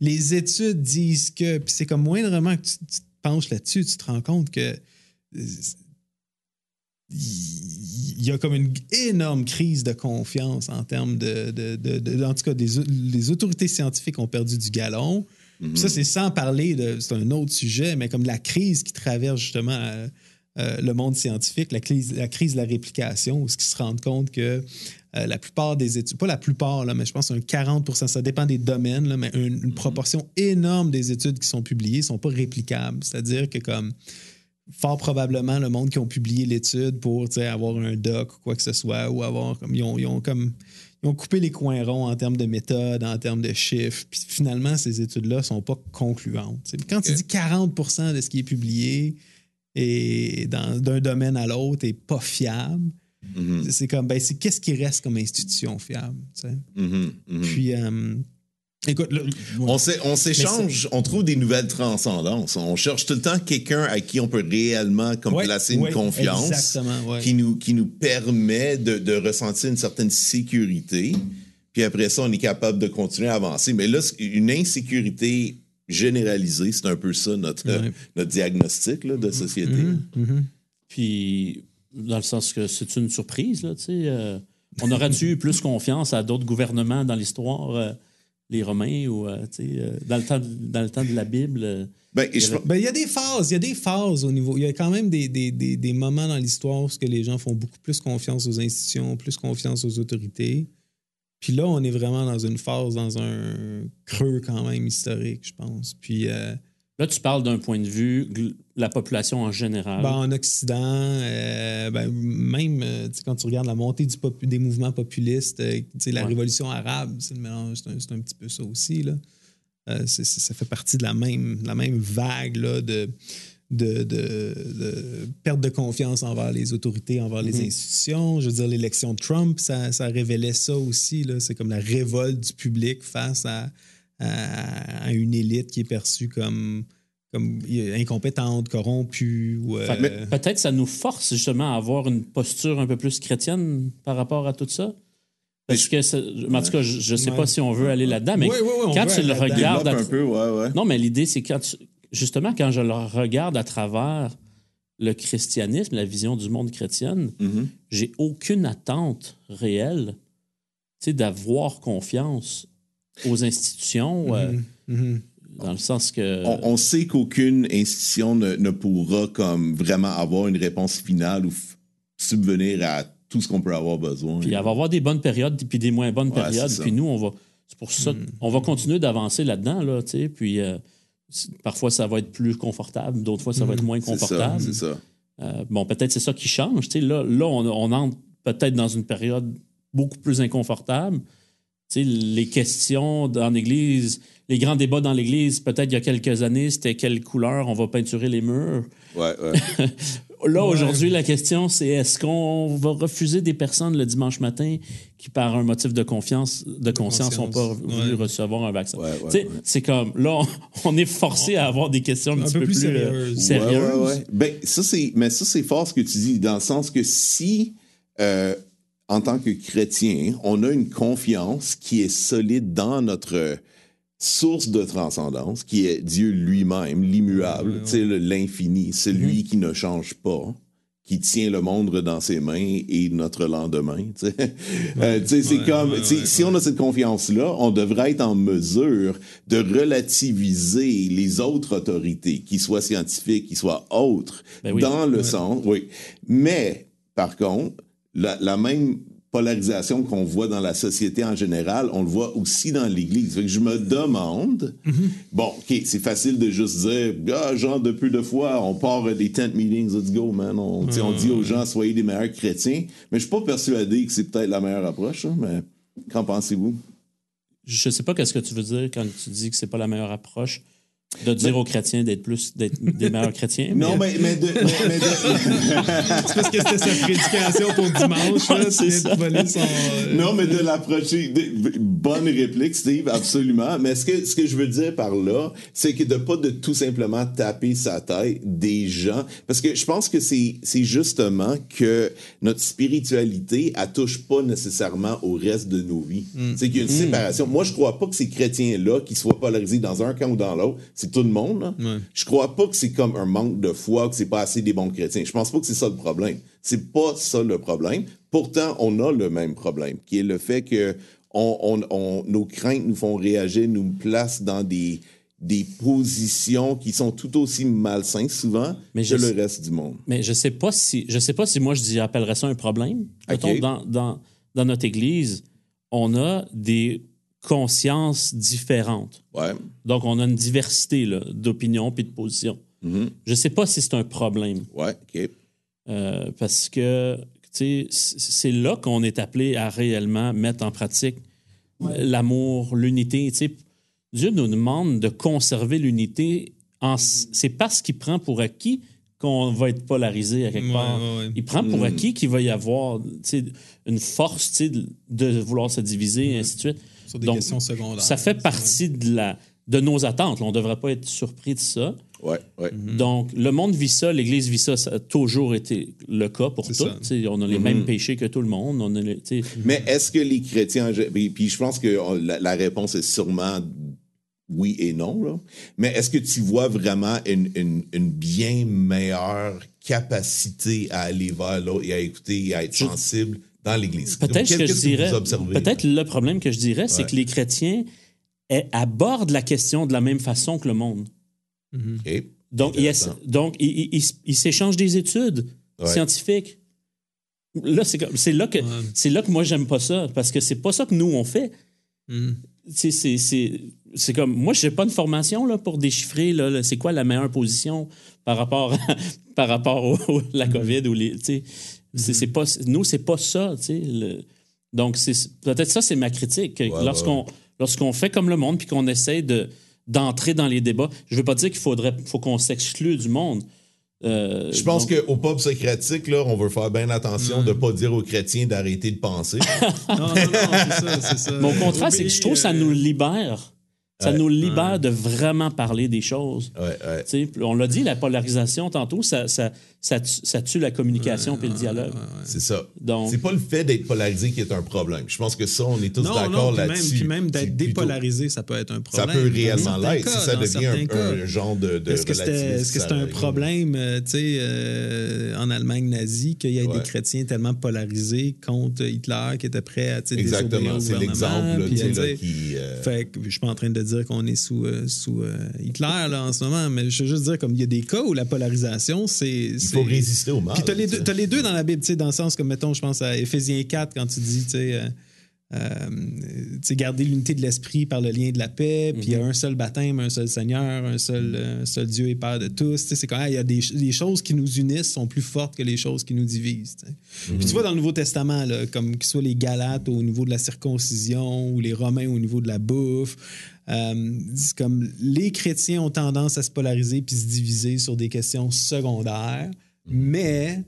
les études disent que, puis c'est comme moindrement que tu, te penches là-dessus, tu te rends compte que il y a comme une énorme crise de confiance en termes de, de, en tout cas, des, les autorités scientifiques ont perdu du galon. Ça, c'est sans parler de, c'est un autre sujet, mais comme la crise qui traverse justement euh, euh, le monde scientifique, la crise, la crise de la réplication, où ce qui se rendent compte que euh, la plupart des études, pas la plupart, là, mais je pense un 40% ça dépend des domaines, là, mais une, mhm. proportion énorme des études qui sont publiées ne sont pas réplicables. C'est-à-dire que comme fort probablement le monde qui ont publié l'étude pour avoir un doc ou quoi que ce soit, ou avoir comme ils ont, comme ils ont coupé les coins ronds en termes de méthode, en termes de chiffres. Puis finalement, ces études-là ne sont pas concluantes. Quand tu dis 40% de ce qui est publié et d'un domaine à l'autre n'est pas fiable, Mm-hmm. C'est comme, ben, c'est qu'est-ce qui reste comme institution fiable. Mm-hmm. Mm-hmm. Puis, euh, écoute, on s'échange, on trouve des nouvelles transcendances. On cherche tout le temps quelqu'un à qui on peut réellement comme placer une confiance qui, nous, qui nous permet de, de, ressentir une certaine sécurité. Puis après ça, on est capable de continuer à avancer. Mais là, une insécurité généralisée, c'est un peu ça notre, notre diagnostic là, de société. Puis dans le sens que c'est une surprise. Là, euh, on aurait-tu eu plus confiance à d'autres gouvernements dans l'histoire, euh, les Romains, ou euh, dans, le temps, dans le temps de la Bible? Ben, ben, il y a des phases, il y a des phases au niveau. Il y a quand même des, des, des, des moments dans l'histoire où que les gens font beaucoup plus confiance aux institutions, plus confiance aux autorités. Puis là, on est vraiment dans une phase, dans un creux quand même historique, je pense. Puis Là, tu parles d'un point de vue, la population en général. Ben, en Occident, euh, ben, même euh, quand tu regardes la montée du des mouvements populistes, euh, la révolution arabe, c'est un, petit peu ça aussi. Là. ça fait partie de la même, la même vague là, de, de, de, perte de confiance envers les autorités, envers les mm-hmm. institutions. Je veux dire, l'élection de Trump, ça, ça révélait ça aussi. C'est comme la révolte du public face à à, une élite qui est perçue comme, comme incompétente, corrompue. Euh, peut-être ça nous force justement à avoir une posture un peu plus chrétienne par rapport à tout ça. Parce que, en tout cas, je ne sais pas si on veut aller là-dedans, mais quand tu le regardes. Un peu, non, mais l'idée, c'est quand justement, quand je le regarde à travers le christianisme, la vision du monde chrétienne, mm-hmm. j'ai aucune attente réelle d'avoir confiance aux institutions. Euh, mm-hmm. Mm-hmm. Dans le sens que. On, sait qu'aucune institution ne, pourra comme vraiment avoir une réponse finale ou subvenir à tout ce qu'on peut avoir besoin. Puis il va y avoir des bonnes périodes puis des moins bonnes périodes. Puis nous, on va. C'est pour ça mm. on va continuer d'avancer là-dedans, là, tu sais. Puis euh, parfois, ça va être plus confortable, d'autres fois, ça va être mm-hmm. moins confortable. C'est ça. Euh, bon, peut-être c'est ça qui change. Tu sais, là, là, on, on entre peut-être dans une période beaucoup plus inconfortable les questions dans l'Église, les grands débats dans l'Église, peut-être il y a quelques années, c'était quelle couleur on va peinturer les murs? Ouais, ouais. Là, aujourd'hui, la question, c'est est-ce qu'on va refuser des personnes le dimanche matin qui, par un motif de confiance, de conscience, n'ont pas voulu recevoir un vaccin? c'est comme, là, on, est forcé à avoir des questions un, petit peu, plus, euh, sérieuses. Ben, ça, mais ça, c'est fort ce que tu dis, dans le sens que si euh, en tant que chrétien, on a une confiance qui est solide dans notre source de transcendance, qui est Dieu lui-même, l'immuable, l'infini, celui mm-hmm. qui ne change pas, qui tient le monde dans ses mains et notre lendemain. Euh, c'est comme, si on a cette confiance-là, on devrait être en mesure de relativiser les autres autorités, qu'ils soient scientifiques, qu'ils soient autres, ben dans le sens, oui. Mais, par contre, la, même polarisation qu'on voit dans la société en général, on le voit aussi dans l'Église. je me demande, mm-hmm. bon, OK, c'est facile de juste dire, ah, genre, depuis deux fois, on part des tent meetings, let's go, man. On, dit aux gens, soyez des meilleurs chrétiens. Mais je suis pas persuadé que c'est peut-être la meilleure approche, hein, mais qu'en pensez-vous? Je sais pas qu'est-ce que tu veux dire quand tu dis que c'est pas la meilleure approche. De dire aux chrétiens d'être plus d'être des meilleurs chrétiens. Non, mais, mais, de, mais- mais de- C'est parce que c'était sa prédication pour dimanche. là, c'est ça. son, euh, Non, mais de l'approcher. de- Bonne réplique, Steve, absolument. Mais ce que, ce que je veux dire par là, c'est que de pas de tout simplement taper sa tête des gens. Parce que je pense que c'est, c'est justement que notre spiritualité, elle touche pas nécessairement au reste de nos vies. C'est qu'il y a une séparation. Moi, je crois pas que ces chrétiens-là, qui soient polarisés dans un camp ou dans l'autre, c'est tout le monde. Ouais. Je crois pas que c'est comme un manque de foi, que c'est pas assez des bons chrétiens. Je pense pas que c'est ça le problème. C'est pas ça le problème. Pourtant, on a le même problème, qui est le fait que on, on- on- nos craintes nous font réagir, nous placent dans des, des positions qui sont tout aussi malsaines souvent Mais que je le sais- reste du monde. Mais je sais pas si je sais pas si moi je appellerais ça un problème. Dans notre église, on a des consciences différentes. Ouais. Donc on a une diversité d'opinions puis de positions. Mhm. Je sais pas si c'est un problème Ouais, OK. euh, parce que tu sais, c- c'est là qu'on est appelé à réellement mettre en pratique l'amour, l'unité. Tu sais, Dieu nous demande de conserver l'unité. en- C'est parce qu'il prend pour acquis qu'on va être polarisé à quelque Ouais, part. ouais, ouais. Il prend pour acquis qu'il va y avoir une force de, de vouloir se diviser, et ainsi de suite. Sur des Donc, questions secondaires. Ça fait partie de, la, de nos attentes. là. On ne devrait pas être surpris de ça. Ouais, ouais. Mm. Donc, le monde vit ça, l'Église vit ça. Ça a toujours été le cas pour sais, On a les mêmes péchés que tout le monde. On a les- sais, Mais est-ce que les chrétiens, puis, puis je pense que on- la, la réponse est sûrement oui et non, là. mais est-ce que tu vois vraiment une, une- une bien meilleure capacité à aller vers l'autre et à écouter et à être sensible dans l'Église? Peut-être ce que je dirais. Peut-être le problème que je dirais, c'est que les chrétiens abordent la question de la même façon que le monde. OK. Donc, ils, donc s'échangent des études Ouais. scientifiques. Là, c'est comme- c'est là que c'est là que moi j'aime pas ça parce que c'est pas ça que nous on fait. Mhm. C'est comme moi j'ai pas une formation là pour déchiffrer là, c'est quoi la meilleure position par rapport à, par rapport au, la Covid ou les c'est c'est pas nous c'est pas ça tu sais le- donc c'est peut-être ça c'est ma critique que Ouais, lorsqu'on lorsqu'on fait comme le monde puis qu'on essaie de d'entrer dans les débats je veux pas dire qu'il faudrait faut qu'on s'exclue du monde Euh, Je pense qu'au pub socratique, là, on veut faire bien attention de ne pas dire aux chrétiens d'arrêter de penser. Non, non, non, c'est ça, c'est ça. Mais au contraire, c'est que je trouve que ça euh, nous libère. Ça Ouais. nous libère de vraiment parler des choses. Ouais, on l'a dit, la polarisation, tantôt, ça, ça, ça, tue, ça tue la communication puis le dialogue. C'est ça. Donc- C'est pas le fait d'être polarisé qui est un problème. Je pense que ça, on est tous d'accord là-dessus. puis même C'est d'être plutôt- dépolarisé, ça peut être un Ça problème. peut réellement l'être si ça devient un, genre de, de Est-ce que c'était relativisme, est-ce que ça c'est un problème, euh, tu sais, euh, en Allemagne nazie, qu'il y ait Ouais. des chrétiens tellement polarisés contre Hitler qui étaient prêts à tu sais, désobéir Exactement. au C'est gouvernement, l'exemple euh, Fait que je suis pas en train de dire qu'on est sous, euh, sous euh, Hitler là, en ce moment, mais je veux juste dire comme il y a des cas où la polarisation, c'est. il faut résister au mal. Puis t'as les, deux, les deux dans la Bible, tu sais, dans le sens comme, mettons, je pense à Éphésiens 4, quand tu dis, tu sais, euh, euh, garder l'unité de l'esprit par le lien de la paix, puis il y a un seul baptême, un seul Seigneur, un seul, un seul Dieu et Père de tous. Tu sais, c'est quand même, il y a des, les choses qui nous unissent sont plus fortes que les choses qui nous divisent. sais. Puis tu vois dans le Nouveau Testament, là, comme que ce soit les Galates au niveau de la circoncision ou les Romains au niveau de la bouffe, euh, c'est comme les chrétiens ont tendance à se polariser puis se diviser sur des questions secondaires, mais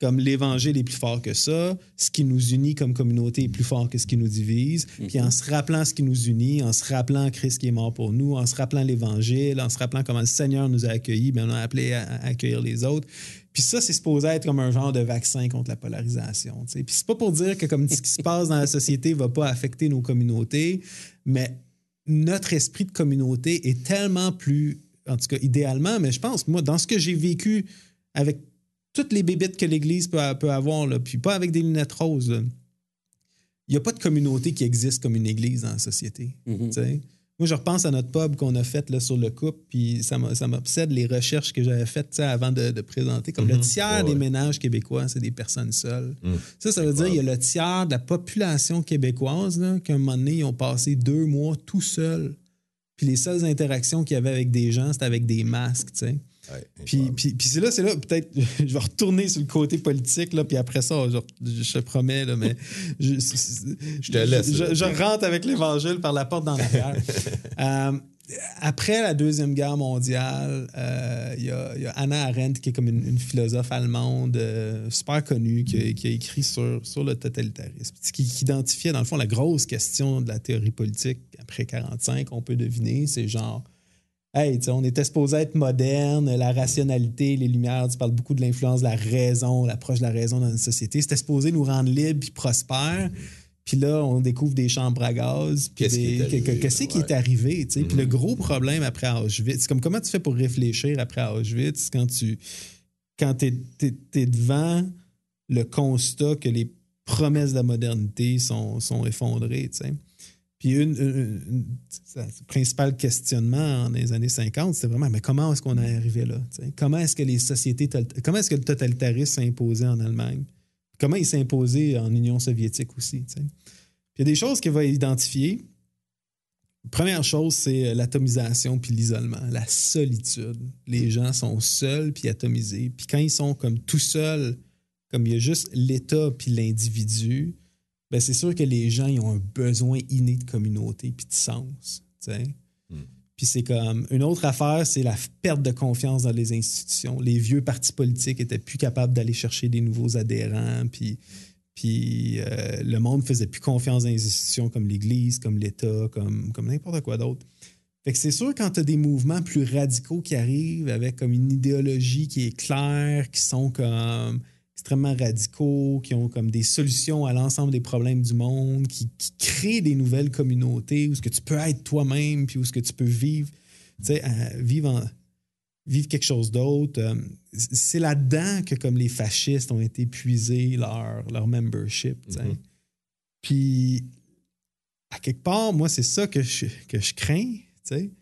comme l'évangile est plus fort que ça, ce qui nous unit comme communauté est plus fort que ce qui nous divise. Puis en se rappelant ce qui nous unit, en se rappelant Christ qui est mort pour nous, en se rappelant l'évangile, en se rappelant comment le Seigneur nous a accueillis, bien on a appelé à, à accueillir les autres. Puis ça, c'est supposé être comme un genre de vaccin contre la polarisation. tu sais. Puis c'est pas pour dire que comme ce qui se passe dans la société va pas affecter nos communautés, mais notre esprit de communauté est tellement plus, en tout cas idéalement, mais je pense, moi, dans ce que j'ai vécu avec toutes les bébites que l'Église peut, peut avoir, là, puis pas avec des lunettes roses, il n'y a pas de communauté qui existe comme une Église dans la société. Mhm. sais. Moi, je repense à notre pub qu'on a fait là, sur le couple, puis ça m'obsède les recherches que j'avais faites avant de, de présenter. Comme le tiers Ouais, des ouais. ménages québécois, c'est des personnes seules. Mm. Ça, ça veut dire qu'il y a le tiers de la population québécoise là, qu'à un moment donné, ils ont passé deux mois tout seuls. Puis les seules interactions qu'il y avait avec des gens, c'était avec des masques, tu sais. Ouais, Puis, puis, puis c'est là, c'est là, peut-être, je vais retourner sur le côté politique, là, puis après ça, je, je te promets, là, mais je, Je te laisse, Je, rentre avec l'évangile par la porte dans la pierre. Euh, après la Deuxième Guerre mondiale, euh, il y, a Anna Arendt, qui est comme une, philosophe allemande euh, super connue, qui a, écrit sur, sur le totalitarisme, qui, qui, identifiait, dans le fond, la grosse question de la théorie politique après 1945, on peut deviner, c'est genre, hey, on était supposé être moderne, la rationalité, les lumières, tu parles beaucoup de l'influence de la raison, l'approche de la raison dans une société, c'était supposé nous rendre libres et prospères. Puis là, on découvre des chambres à gaz. Qu'est-ce qui est arrivé? Puis le mm-hmm. gros problème après Auschwitz, c'est comme comment tu fais pour réfléchir après Auschwitz quand tu quand es, devant le constat que les promesses de la modernité sont, sont effondrées. Puis une, principal questionnement dans les années 50, c'était vraiment mais comment est-ce qu'on est arrivé là? Comment est-ce que les sociétés comment est-ce que le totalitarisme s'est imposé en Allemagne? comment il s'est imposé en Union soviétique aussi. Il y a des choses qu'il va identifier. Première chose, c'est euh, l'atomisation puis l'isolement, la solitude. Les gens sont seuls puis atomisés. Puis quand ils sont comme tout seuls, comme il y a juste l'État puis l'individu, ben c'est sûr que les gens ils ont un besoin inné de communauté puis de sens. Puis c'est comme une autre affaire, c'est la perte de confiance dans les institutions. Les vieux partis politiques étaient plus capables d'aller chercher des nouveaux adhérents, puis, puis euh, le monde faisait plus confiance dans les institutions comme l'Église, comme l'État, comme, comme n'importe quoi d'autre. Fait que c'est sûr quand tu as des mouvements plus radicaux qui arrivent avec comme une idéologie qui est claire, qui sont comme extrêmement radicaux, qui ont comme des solutions à l'ensemble des problèmes du monde, qui, créent des nouvelles communautés où ce que tu peux être toi-même, puis où ce que tu peux vivre, tu sais, euh, vivre, vivre quelque chose d'autre. Euh, c'est là-dedans que comme les fascistes ont été puisés leur, leur membership. Mm-hmm. Puis, à quelque part, moi, c'est ça que je, que je crains. sais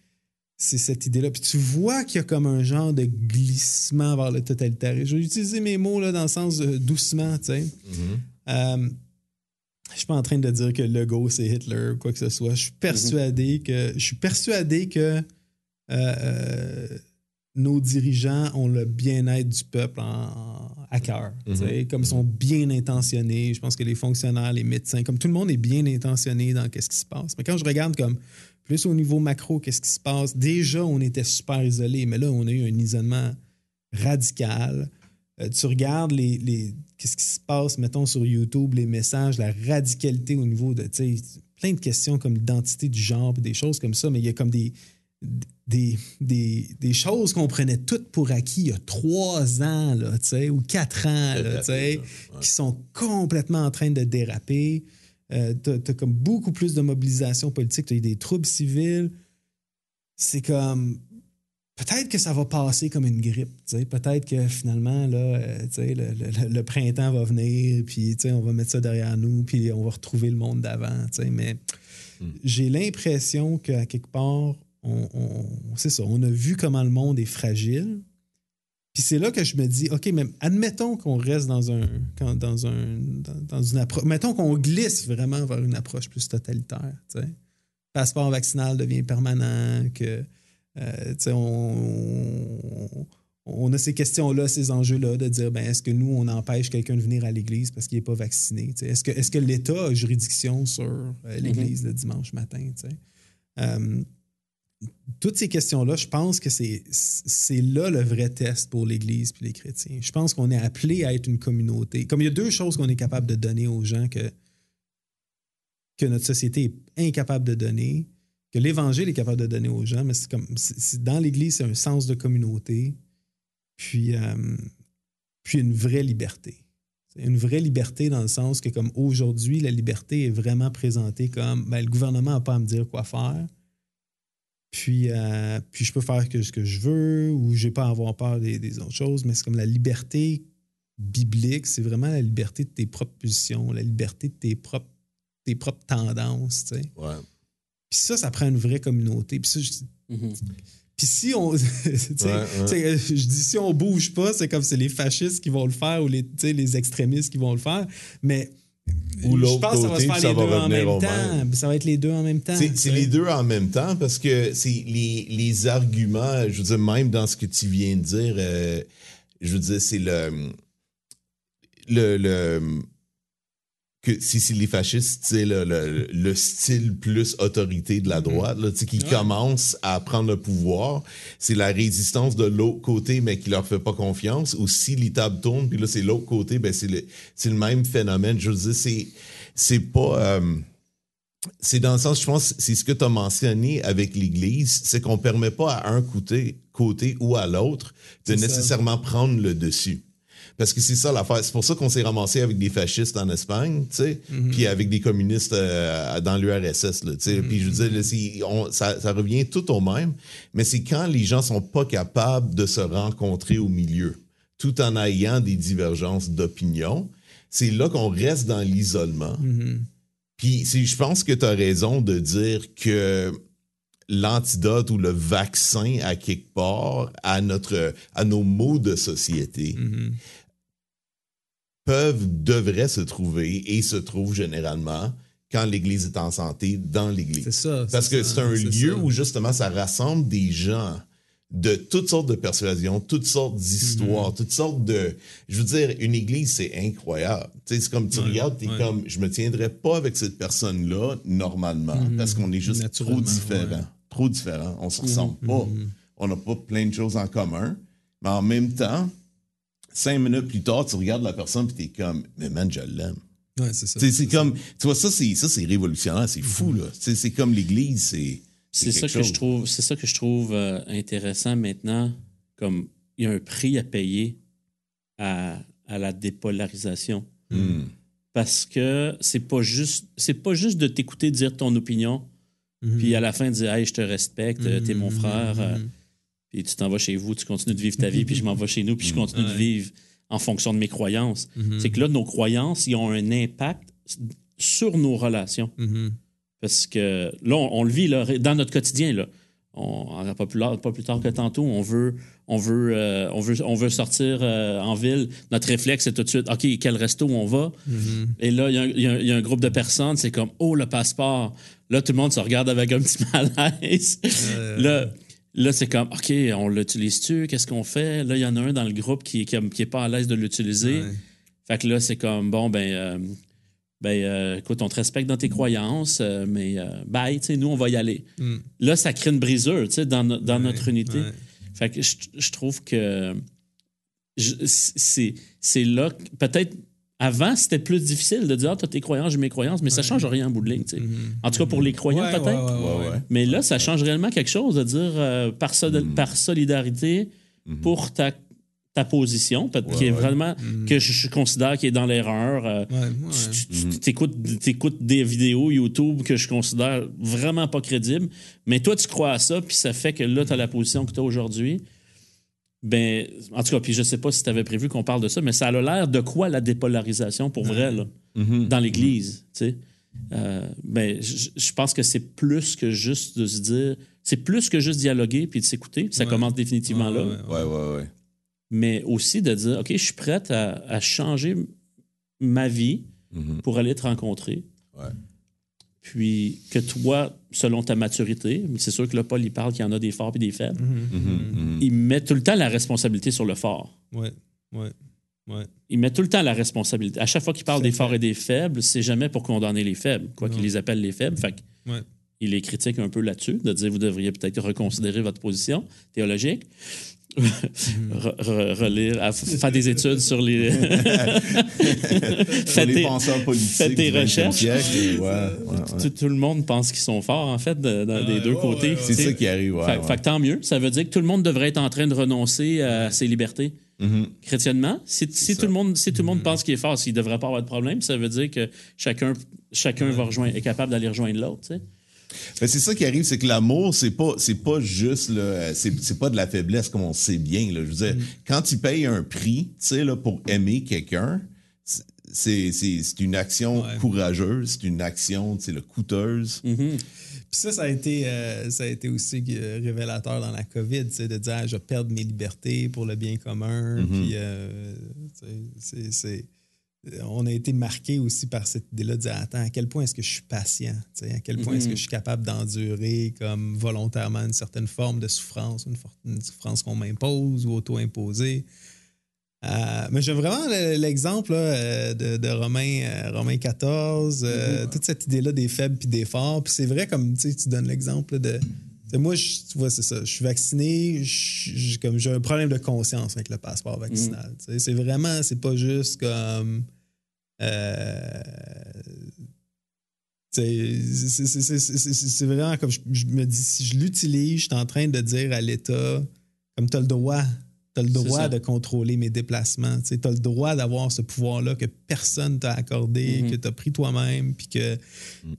c'est cette idée-là. Puis tu vois qu'il y a comme un genre de glissement vers le totalitarisme. Je vais utiliser mes mots là, dans le sens de doucement, tu sais. Mm-hmm. Euh, je suis pas en train de dire que le go c'est Hitler ou quoi que ce soit. Je suis persuadé mm-hmm. que je suis persuadé que euh, euh, nos dirigeants ont le bien-être du peuple à cœur. Mm-hmm. Comme ils sont bien intentionnés. Je pense que les fonctionnaires, les médecins, comme tout le monde est bien intentionné dans ce qui se passe. Mais quand je regarde comme plus au niveau macro, qu'est-ce qui se passe? Déjà, on était super isolés, mais là, on a eu un isolement radical. Euh, tu regardes les, les qu'est-ce qui se passe, mettons, sur YouTube, les messages, la radicalité au niveau de, plein de questions comme l'identité du genre, des choses comme ça, mais il y a comme des, des, des, des choses qu'on prenait toutes pour acquis il y a trois ans, là, ou quatre ans, là, qui sont complètement en train de déraper. Euh, tu as, comme beaucoup plus de mobilisation politique, tu as eu des troubles civils. C'est comme. Peut-être que ça va passer comme une grippe. Peut-être que finalement, là, euh, le, le, printemps va venir, puis on va mettre ça derrière nous, puis on va retrouver le monde d'avant. Mais hmm. j'ai l'impression qu'à quelque part, on, on c'est ça, on a vu comment le monde est fragile, puis c'est là que je me dis, OK, mais admettons qu'on reste dans un dans un dans, une approche. Mettons qu'on glisse vraiment vers une approche plus totalitaire. Le Passeport vaccinal devient permanent, que euh, on, on, a ces questions-là, ces enjeux-là, de dire ben, est-ce que nous, on empêche quelqu'un de venir à l'Église parce qu'il n'est pas vacciné? Est-ce que, est que l'État a juridiction sur euh, l'Église mm-hmm. le dimanche matin? Euh, toutes ces questions-là, je pense que c'est là le vrai test pour l'Église et les chrétiens. Je pense qu'on est appelé à être une communauté. Comme il y a deux choses qu'on est capable de donner aux gens que, que notre société est incapable de donner, que l'Évangile est capable de donner aux gens, mais c'est comme dans l'Église, c'est un sens de communauté, puis, euh, puis une vraie liberté. Une vraie liberté dans le sens que, comme aujourd'hui, la liberté est vraiment présentée comme ben, le gouvernement n'a pas à me dire quoi faire puis, euh, puis je peux faire ce que je veux ou je n'ai pas à avoir peur des, autres choses, mais c'est comme la liberté biblique, c'est vraiment la liberté de tes propres positions, la liberté de tes propres, tes propres tendances. Tu sais. Puis ça, ça prend une vraie communauté. Puis ça, mm-hmm. Puis si on. Je dis si on bouge pas, c'est comme c'est les fascistes qui vont le faire ou les, les extrémistes qui vont le faire. Mais ou l'autre côté, ça va, se faire ça les deux en même temps. Ça va être les deux en même temps. C'est les deux en même temps parce que c'est les, les, arguments, je veux dire, même dans ce que tu viens de dire, euh, je veux dire, c'est le, le, le que si, les fascistes, c'est le, le, le, style plus autorité de la droite, là, qui commence à prendre le pouvoir, c'est la résistance de l'autre côté, mais qui leur fait pas confiance, ou si les tables tournent, puis là, c'est l'autre côté, ben c'est le, c'est le même phénomène. Je veux dire, c'est, c'est pas... Euh, c'est dans le sens, je pense, c'est ce que tu as mentionné avec l'Église, c'est qu'on permet pas à un côté, côté ou à l'autre de nécessairement prendre le dessus. Parce que c'est ça l'affaire. C'est pour ça qu'on s'est ramassé avec des fascistes en Espagne, tu sais, Mhm. puis avec des communistes euh, dans l'URSS, tu sais. Puis je veux dire, on- ça, ça revient tout au même, mais c'est quand les gens sont pas capables de se rencontrer au milieu, tout en ayant des divergences d'opinion, c'est là qu'on reste dans l'isolement. Mhm. Puis je pense que tu as raison de dire que l'antidote ou le vaccin à quelque part à notre à nos maux de société Mhm. Peuvent devraient se trouver et se trouvent généralement quand l'Église est en santé dans l'Église. C'est ça. Parce que c'est un lieu ça. où justement ça rassemble des gens de toutes sortes de persuasions, toutes sortes d'histoires, Mhm. toutes sortes de. Je veux dire, une église, c'est incroyable. Tu sais, c'est comme tu Ouais, regardes, t'es ouais. comme, je me tiendrais pas avec cette personne-là normalement, Mhm. parce qu'on est juste trop différents. ouais. Trop différents. On se ressemble pas. Mhm. On n'a pas plein de choses en commun. Mais en même temps, cinq minutes plus tard, tu regardes la personne et t'es comme, mais man, je l'aime. Ouais, c'est ça. C'est comme, tu vois, ça, c'est, ça, c'est révolutionnaire, c'est fou, là. Tu sais, C'est comme l'Église, c'est. C'est ça que je trouve, c'est ça que je trouve euh, intéressant maintenant. Comme il y a un prix à payer à, à la dépolarisation. Hmm. Parce que c'est pas juste, c'est pas juste de t'écouter dire ton opinion, Mhm. puis à la fin dire Hey, je te respecte, euh, t'es mon Mhm, frère, euh, mhm. Puis tu t'en vas chez vous, tu continues de vivre ta vie, puis je m'en vais chez nous, puis je continue de vivre en fonction de mes croyances. Mhm. C'est que là, nos croyances, ils ont un impact sur nos relations. Mhm. Parce que là, on, on le vit là, dans notre quotidien. Là. On, pas, plus, pas plus tard que tantôt, on veut, on veut, euh, on veut, on veut sortir euh, en ville. Notre réflexe, c'est tout de suite OK, quel resto on va? Et là, il y a un- y, y a groupe de personnes, c'est comme Oh, le passeport. Là, tout le monde se regarde avec un petit malaise. Euh, Là, là c'est comme OK, on l'utilise-tu? Qu'est-ce qu'on fait? Là, il y en a un dans le groupe qui, qui, qui est pas à l'aise de l'utiliser. Ouais. Fait que là, c'est comme, bon, ben, euh, ben euh, écoute, on te respecte dans tes croyances, euh, mais euh, bye, tu sais, nous, on va y aller. Mm. Là, ça crée une brisure, tu sais, dans, no- dans Ouais, notre unité. ouais. Fait que je, je trouve que c'est c'est là, que- peut-être, avant, c'était plus difficile de dire, ah, t'as tes croyances, j'ai mes croyances, mais ça change rien en bout de ligne. En tout cas, pour les croyants, Mm-hmm. Ouais, peut-être. ouais, ouais. Mais là, ça change réellement quelque chose de dire euh, par, Mm. par solidarité pour ta, ta position, qui est vraiment Mm. que je, je considère qui est dans l'erreur. euh, tu- t'écoutes, t'écoutes des vidéos YouTube que je considère vraiment pas crédibles, mais toi, tu crois à ça, puis ça fait que là, tu as la position que tu as aujourd'hui. Ben, en tout cas, puis je sais pas si tu avais prévu qu'on parle de ça, mais ça a l'air de quoi la dépolarisation pour vrai, là, Mhm. dans l'Église, tu sais? Euh, ben, je pense que c'est plus que juste de se dire, c'est plus que juste dialoguer puis de s'écouter, puis ça Ouais. commence définitivement Ouais, là ouais, ouais. Ouais, ouais, ouais. mais aussi de dire, OK, je suis prête à, à changer ma vie Mhm. pour aller te rencontrer. Puis que toi, selon ta maturité, c'est sûr que là, Paul, il parle qu'il y en a des forts et des faibles. Mhm. Mhm. Il met tout le temps la responsabilité sur le fort. Ouais, ouais, ouais. Il met tout le temps la responsabilité. À chaque fois qu'il parle des forts et des faibles, c'est jamais pour condamner les faibles, quoi qu'il les appelle les faibles. Fait que Ouais. il les critique un peu là-dessus, de dire vous devriez peut-être reconsidérer votre position théologique. Re- re- relire, à- faire des études sur les. Sur Faites les tes- penseurs politiques. tes du 20e recherches. siècle, ouais, ouais, ouais. tout, le monde pense qu'ils sont forts, en fait, de- dans- des deux côtés. C'est ça qui arrive, ouais. fait, fait que tant mieux. Ça veut dire que tout le monde devrait être en train de renoncer à ses libertés. Mhm. Chrétiennement, si, tout le monde, si tout le Mm-hmm. monde pense qu'il est fort, s'il ne devrait pas avoir de problème, ça veut dire que chacun, chacun va rejoindre, est capable d'aller rejoindre l'autre. Ben, c'est ça qui arrive, c'est que l'amour, c'est pas, c'est pas juste, là, c'est, pas de la faiblesse comme on sait bien. Là. Je veux dire, quand tu payes un prix, tu sais, là, pour aimer quelqu'un, c'est, c'est, c'est une action Ouais. courageuse, c'est une action, tu sais, le coûteuse. Mhm. Puis ça, ça a été, euh, ça a été aussi euh, révélateur dans la COVID, de dire ah, je vais perdre mes libertés pour le bien commun. Mhm. Puis euh, c'est- on a été marqué aussi par cette idée-là de dire attends, à quel point est-ce que je suis patient? À quel point est-ce Mhm. que je suis capable d'endurer comme volontairement une certaine forme de souffrance, une, une souffrance qu'on m'impose ou auto-imposée? Euh, mais j'aime vraiment le- l'exemple euh, de, de Romain, euh, Romain 14, euh, toute cette idée-là des faibles puis des forts. Puis c'est vrai, comme tu sais, tu donnes l'exemple de. moi, je, tu vois, c'est ça. Je suis vacciné, j'ai un problème de conscience avec le passeport vaccinal. Sais, C'est vraiment, c'est pas juste comme. Euh, c'est- vraiment comme je, je me dis, si je l'utilise, je suis en train de dire à l'État, comme tu as le droit, tu as le droit de contrôler mes déplacements. Tu as le droit d'avoir ce pouvoir-là que personne t'a accordé, Mhm. que tu as pris toi-même, puis que,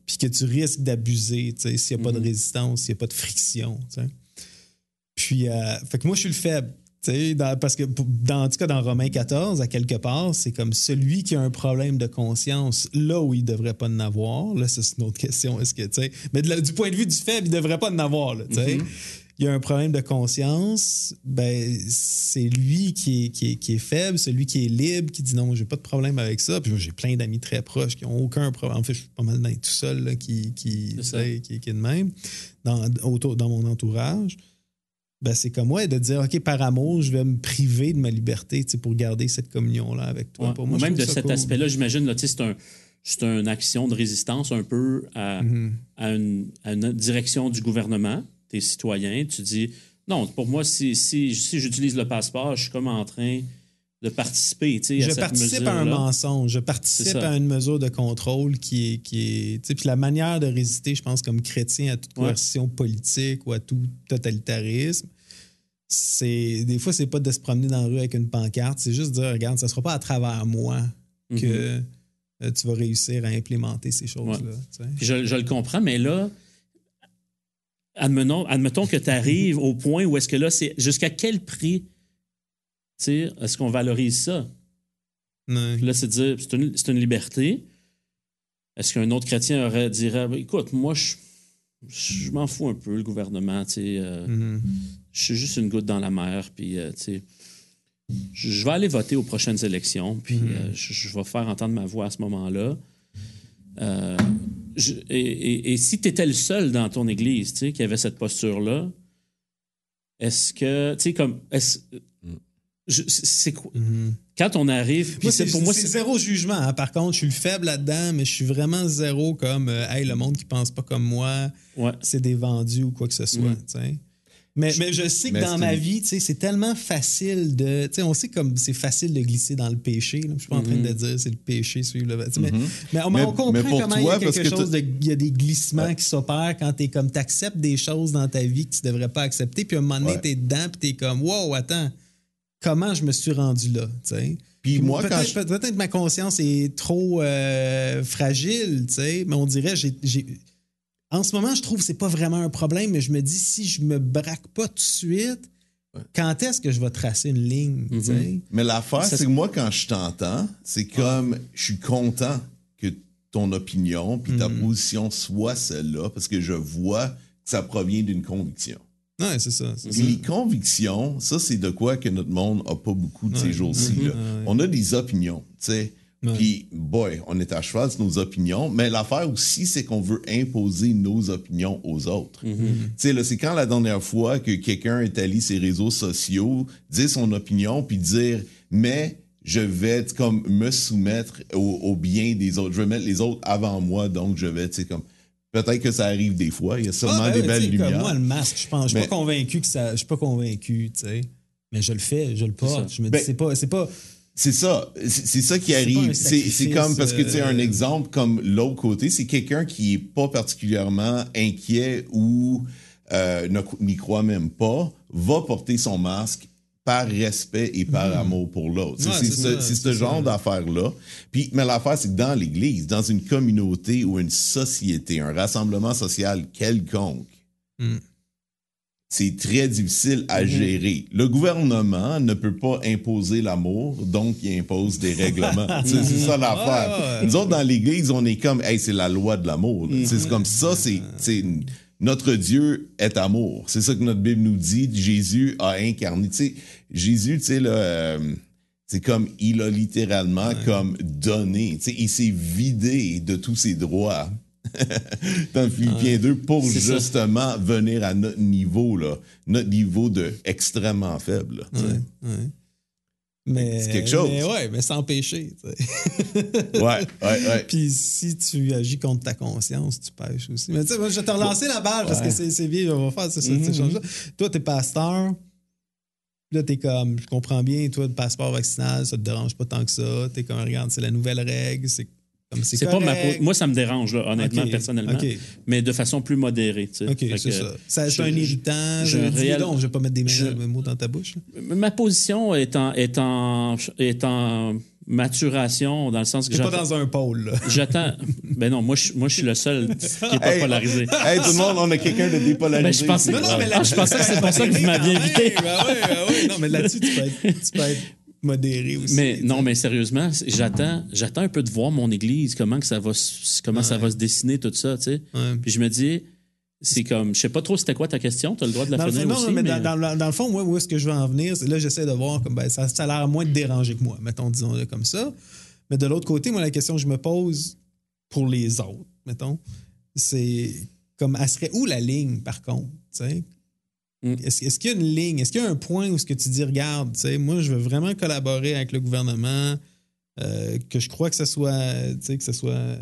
puis que tu risques d'abuser s'il n'y a pas de Mhm. résistance, s'il n'y a pas de friction. tu sais. Puis, euh, fait que moi, je suis le faible. Dans- parce que, dans, en tout cas, dans Romains 14, à quelque part, c'est comme celui qui a un problème de conscience, là où il ne devrait pas en avoir. Là, c'est une autre question. Est-ce que, tu sais, mais de du point de vue du faible, il ne devrait pas en avoir. Là, tu sais. Mhm. Il y a un problème de conscience, ben, c'est lui qui est, qui, est, qui est faible, celui qui est libre, qui dit non, j'ai pas de problème avec ça. Puis moi, j'ai plein d'amis très proches qui n'ont aucun problème. En fait, je suis pas mal dans tout seul là, qui, sais, qui, qui est de même dans, autour, dans mon entourage. Ben, c'est comme moi de dire, OK, par amour, je vais me priver de ma liberté pour garder cette communion-là avec toi. Ouais. Pour moi, Même de cet cool. aspect-là, j'imagine, c'est un, c'est une action de résistance un peu à, Mhm. à une, à une direction du gouvernement, des citoyens. Tu dis, non, pour moi, si, si, si j'utilise le passeport, je suis comme en train de participer, tu sais, à Je cette participe à un mensonge, je participe à une mesure de contrôle qui est. Qui est tu sais, puis la manière de résister, je pense, comme chrétien à toute Ouais. coercition politique ou à tout totalitarisme, c'est des fois, c'est pas de se promener dans la rue avec une pancarte, c'est juste de dire, regarde, ça sera pas à travers moi Mhm. que euh, tu vas réussir à implémenter ces choses-là. tu sais. Puis je, je le comprends, mais là, admettons, admettons que tu arrives au point où est-ce que là, c'est jusqu'à quel prix est-ce qu'on valorise ça? Puis là, c'est dire, c'est une, c'est une liberté. Est-ce qu'un autre chrétien aurait dirait, Ben, écoute, moi, je, je m'en fous un peu, le gouvernement, tu sais, euh, Mhm. je suis juste une goutte dans la mer, puis, euh, tu sais, je, vais aller voter aux prochaines élections, puis Mhm. euh, je, je vais faire entendre ma voix à ce moment-là. Et, et- et si tu étais le seul dans ton église, tu sais, qui avait cette posture-là, est-ce que, tu sais, comme, est-ce- c'est quoi? Mhm. Quand on arrive, puis c'est pour moi, c'est zéro jugement. hein. Par contre, je suis le faible là-dedans, mais je suis vraiment zéro comme euh, hey, le monde qui pense pas comme moi, ouais. c'est des vendus ou quoi que ce soit. Mm. Mais, je sais que Mais dans ma vie, c'est tellement facile de. on sait comme c'est facile de glisser dans le péché. Je suis pas en train de dire c'est le péché, suivre le. sais, mais, mais, on, Mais- on comprend mais comment il y a quelque chose de. Il y a des glissements Ouais. qui s'opèrent quand tu comme. Tu acceptes des choses dans ta vie que tu devrais pas accepter, puis à un moment donné, Ouais. tu es dedans, puis tu es comme, wow, attends, comment je me suis rendu là. Puis moi, peut-être, je- peut- peut-être que ma conscience est trop euh, fragile, mais on dirait, j'ai, j'ai- en ce moment, je trouve que c'est pas vraiment un problème, mais je me dis, si je me braque pas tout de suite, quand est-ce que je vais tracer une ligne, sais? Mais l'affaire, Ça, c'est que moi, quand je t'entends, c'est comme je suis content que ton opinion puis ta position soit celle-là parce que je vois que ça provient d'une conviction. Ouais, c'est ça. c'est Puis ça. les convictions, ça, c'est de quoi que notre monde a pas beaucoup de ces jours-ci. là. Ouais. On a des opinions, tu sais. Puis, boy, on est à cheval sur nos opinions. Mais l'affaire aussi, c'est qu'on veut imposer nos opinions aux autres. Tu sais, là, c'est quand la dernière fois que quelqu'un est allé sur les réseaux sociaux, dire son opinion, puis dire, mais je vais comme me soumettre au, au bien des autres. Je vais mettre les autres avant moi, donc je vais, tu sais, comme. Peut-être que ça arrive des fois. Il y a sûrement Ah, ben des belles sais, comme lumières. moi, le masque, je pense, je suis Mais- pas convaincu que ça, je suis pas convaincu, tu sais. Mais je le fais, je le porte. Je me dis, Ben- c'est pas, c'est pas, C'est ça. C'est ça qui arrive. C'est comme, parce que tu sais, un euh, exemple comme l'autre côté, c'est quelqu'un qui est pas particulièrement inquiet ou euh, ne- n'y croit même pas, va porter son masque par respect et par amour pour l'autre. C'est- Ouais, c'est ce, genre ça. d'affaires-là. Puis, mais l'affaire, c'est que dans l'Église, dans une communauté ou une société, un rassemblement social quelconque, Mm. c'est très difficile à gérer. Le gouvernement ne peut pas imposer l'amour, donc il impose des règlements. C'est ça l'affaire. Ouais. Nous autres, dans l'Église, on est comme, hey, c'est la loi de l'amour. C'est comme ça, c'est, c'est- notre Dieu est amour. C'est ça que notre Bible nous dit. Jésus a incarné. Tu sais, Jésus, tu sais, là, euh, c'est comme il a littéralement comme donné. Tu sais, il s'est vidé de tous ses droits. dans Philippiens 2 pour ça. justement venir à notre niveau, là, notre niveau de extrêmement faible. là. Ouais. Mais, C'est quelque chose. Mais ouais, mais sans péché. Ouais, ouais, ouais. Puis si tu agis contre ta conscience, tu pêches aussi. Mais tu sais, moi, je vais te relancer la balle parce que c'est c'est vieux, on va faire ça, Mhm. ces choses-là. Toi, t'es pasteur. Là, t'es comme, je comprends bien, toi, le passeport vaccinal, ça te dérange pas tant que ça. T'es comme, regarde, c'est la nouvelle règle, c'est c'est C'est pas ma Moi, ça me dérange, là, honnêtement, personnellement. Mais de façon plus modérée. tu sais. OK, c'est que ça. Ça, C'est je- un irritant. je Je, dis réel- donc, je vais pas mettre des mains- je- mots dans ta bouche. là. Ma position est en, est en, est en maturation, dans le sens que T'es pas dans un pôle, là. J'attends. Ben non, moi, je, moi, je suis le seul qui n'est pas Hey. polarisé. Hey, tout le monde, on a quelqu'un de dépolarisé. Ben, je pensais- ici. Non, non, mais là- Ah, je pensais que c'est pour ça que vous m'aviez invité. Ben ouais, ben ouais. Non, mais là-dessus, tu peux être, tu peux être modéré aussi. Mais non, mais sérieusement, j'attends, j'attends un peu de voir mon église, comment que ça va, se- comment ça va se dessiner tout ça, tu sais. Ouais. Puis je me dis, c'est comme, je sais pas trop c'était quoi ta question, tu as le droit de la finir aussi. non, mais mais- dans, dans- dans le fond, moi, où est-ce que je veux en venir? c'est- Là, j'essaie de voir, comme, ben, ça, ça a l'air moins de déranger que moi, mettons, disons-le comme ça. Mais de l'autre côté, moi, la question que je me pose pour les autres, mettons, c'est comme, elle serait où la ligne, par contre? tu sais? Mm. Est-ce qu'il y a une ligne? Est-ce qu'il y a un point où ce que tu dis, regarde, tu sais, moi, je veux vraiment collaborer avec le gouvernement, euh, que je crois que ce soit, tu sais, que ce soit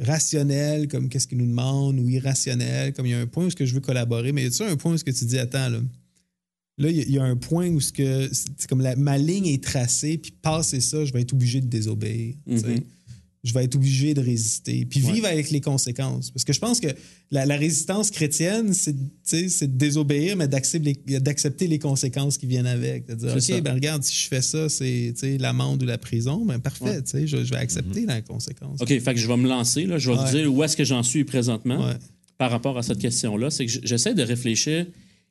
rationnel, comme qu'est-ce qu'ils nous demandent, ou irrationnel, comme il y a un point où ce que je veux collaborer, mais y a-tu un point où ce que tu dis, attends, là, là, il y a- il y, a un point où ce que, c'est comme la- ma ligne est tracée, puis passer ça, je vais être obligé de désobéir, sais. Mhm. Je vais être obligé de résister, puis Ouais. vivre avec les conséquences. Parce que je pense que la, la résistance chrétienne, c'est de désobéir, mais d'accepter les, conséquences qui viennent avec. De dire, OK, ça. ben regarde, si je fais ça, c'est l'amende ou la prison, ben parfait, Ouais. je, je vais accepter la conséquence. OK, fait que je vais me lancer, là. Je vais Ouais. vous dire où est-ce que j'en suis présentement par rapport à cette question-là. C'est que j'essaie de réfléchir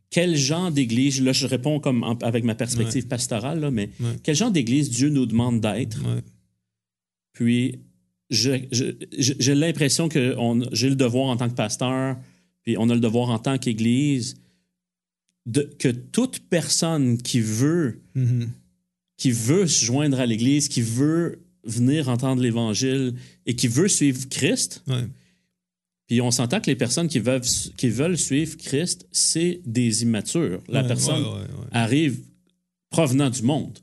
quel genre d'église, là, je réponds comme en- avec ma perspective pastorale, là, mais quel genre d'église Dieu nous demande d'être? Puis, j'ai l'impression que j'ai le devoir en tant que pasteur, puis on a le devoir en tant qu'Église, que toute personne qui veut, Mhm. qui veut se joindre à l'Église, qui veut venir entendre l'Évangile et qui veut suivre Christ, Ouais. puis on s'entend que les personnes qui veulent, qui veulent suivre Christ, c'est des immatures. La Ouais, personne ouais, arrive provenant du monde,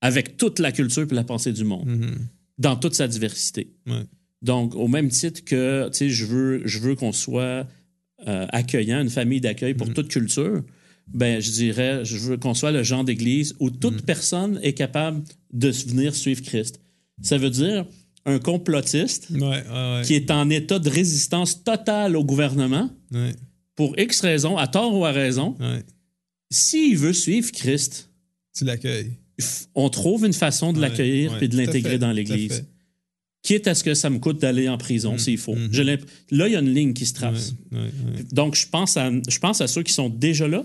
avec toute la culture et la pensée du monde Mhm. Dans toute sa diversité. Ouais. Donc, au même titre que, tu sais, je veux, je veux qu'on soit euh, accueillant, une famille d'accueil pour toute culture, ben, je dirais, je veux qu'on soit le genre d'église où toute personne est capable de venir suivre Christ. Ça veut dire un complotiste Ouais, ouais, ouais. qui est en état de résistance totale au gouvernement pour X raisons, à tort ou à raison, s'il veut suivre Christ, Tu l'accueilles. On trouve une façon de l'accueillir ouais, et de l'intégrer dans l'Église. Quitte à ce que ça me coûte d'aller en prison s'il faut. mhm. L'imp- Là, il y a une ligne qui se trace. Ouais. Donc, je pense, à, je pense à ceux qui sont déjà là.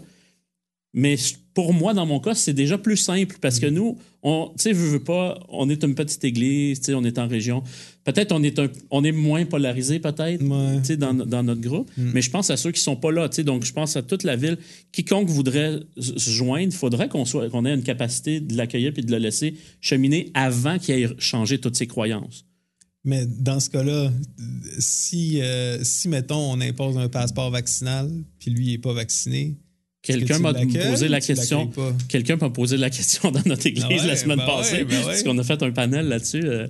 Mais pour moi, dans mon cas, c'est déjà plus simple parce Mm. que nous, on, tu sais, veux, veux pas, on est une petite église, tu sais, on est en région. Peut-être on est un, on est moins polarisé, peut-être, Ouais. Mm. dans, dans notre groupe. Mais je pense à ceux qui sont pas là. Donc, je pense à toute la ville. Quiconque voudrait se joindre, il faudrait qu'on soit, qu'on ait une capacité de l'accueillir puis de le laisser cheminer avant qu'il ait changé toutes ses croyances. Mais dans ce cas-là, si, euh, si, mettons, on impose un passeport vaccinal, puis lui, il n'est pas vacciné, Quelqu'un m'a posé la question. Quelqu'un m'a posé la question dans notre église Ah ouais, la semaine ben passée, ouais, ben ouais. parce qu'on a fait un panel là-dessus. euh,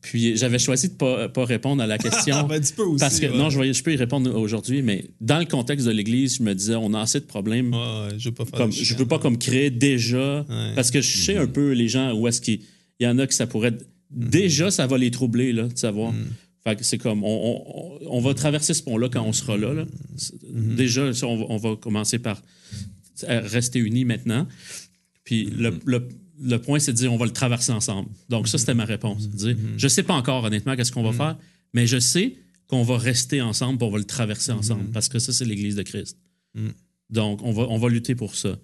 puis j'avais choisi de pas, pas répondre à la question. Ben, tu peux aussi. parce que non, je, je peux y répondre aujourd'hui, mais dans le contexte de l'église, je me disais, on a assez de problèmes. Je veux pas faire comme, je veux pas comme créer déjà, parce que je sais un peu les gens où est-ce qu'il il y en a que ça pourrait. Déjà, ça va les troubler, là, de savoir. Fait que c'est comme, on, on- on va traverser ce pont-là quand on sera là. là. C'est- Déjà, ça, on, va, on va commencer par rester unis maintenant. Puis le, le- le point, c'est de dire, on va le traverser ensemble. Donc, ça, c'était ma réponse. Dire, Je sais pas encore, honnêtement, qu'est-ce qu'on va faire, mais je sais qu'on va rester ensemble et on va le traverser ensemble, parce que ça, c'est l'Église de Christ. Donc, on va, on va lutter pour ça.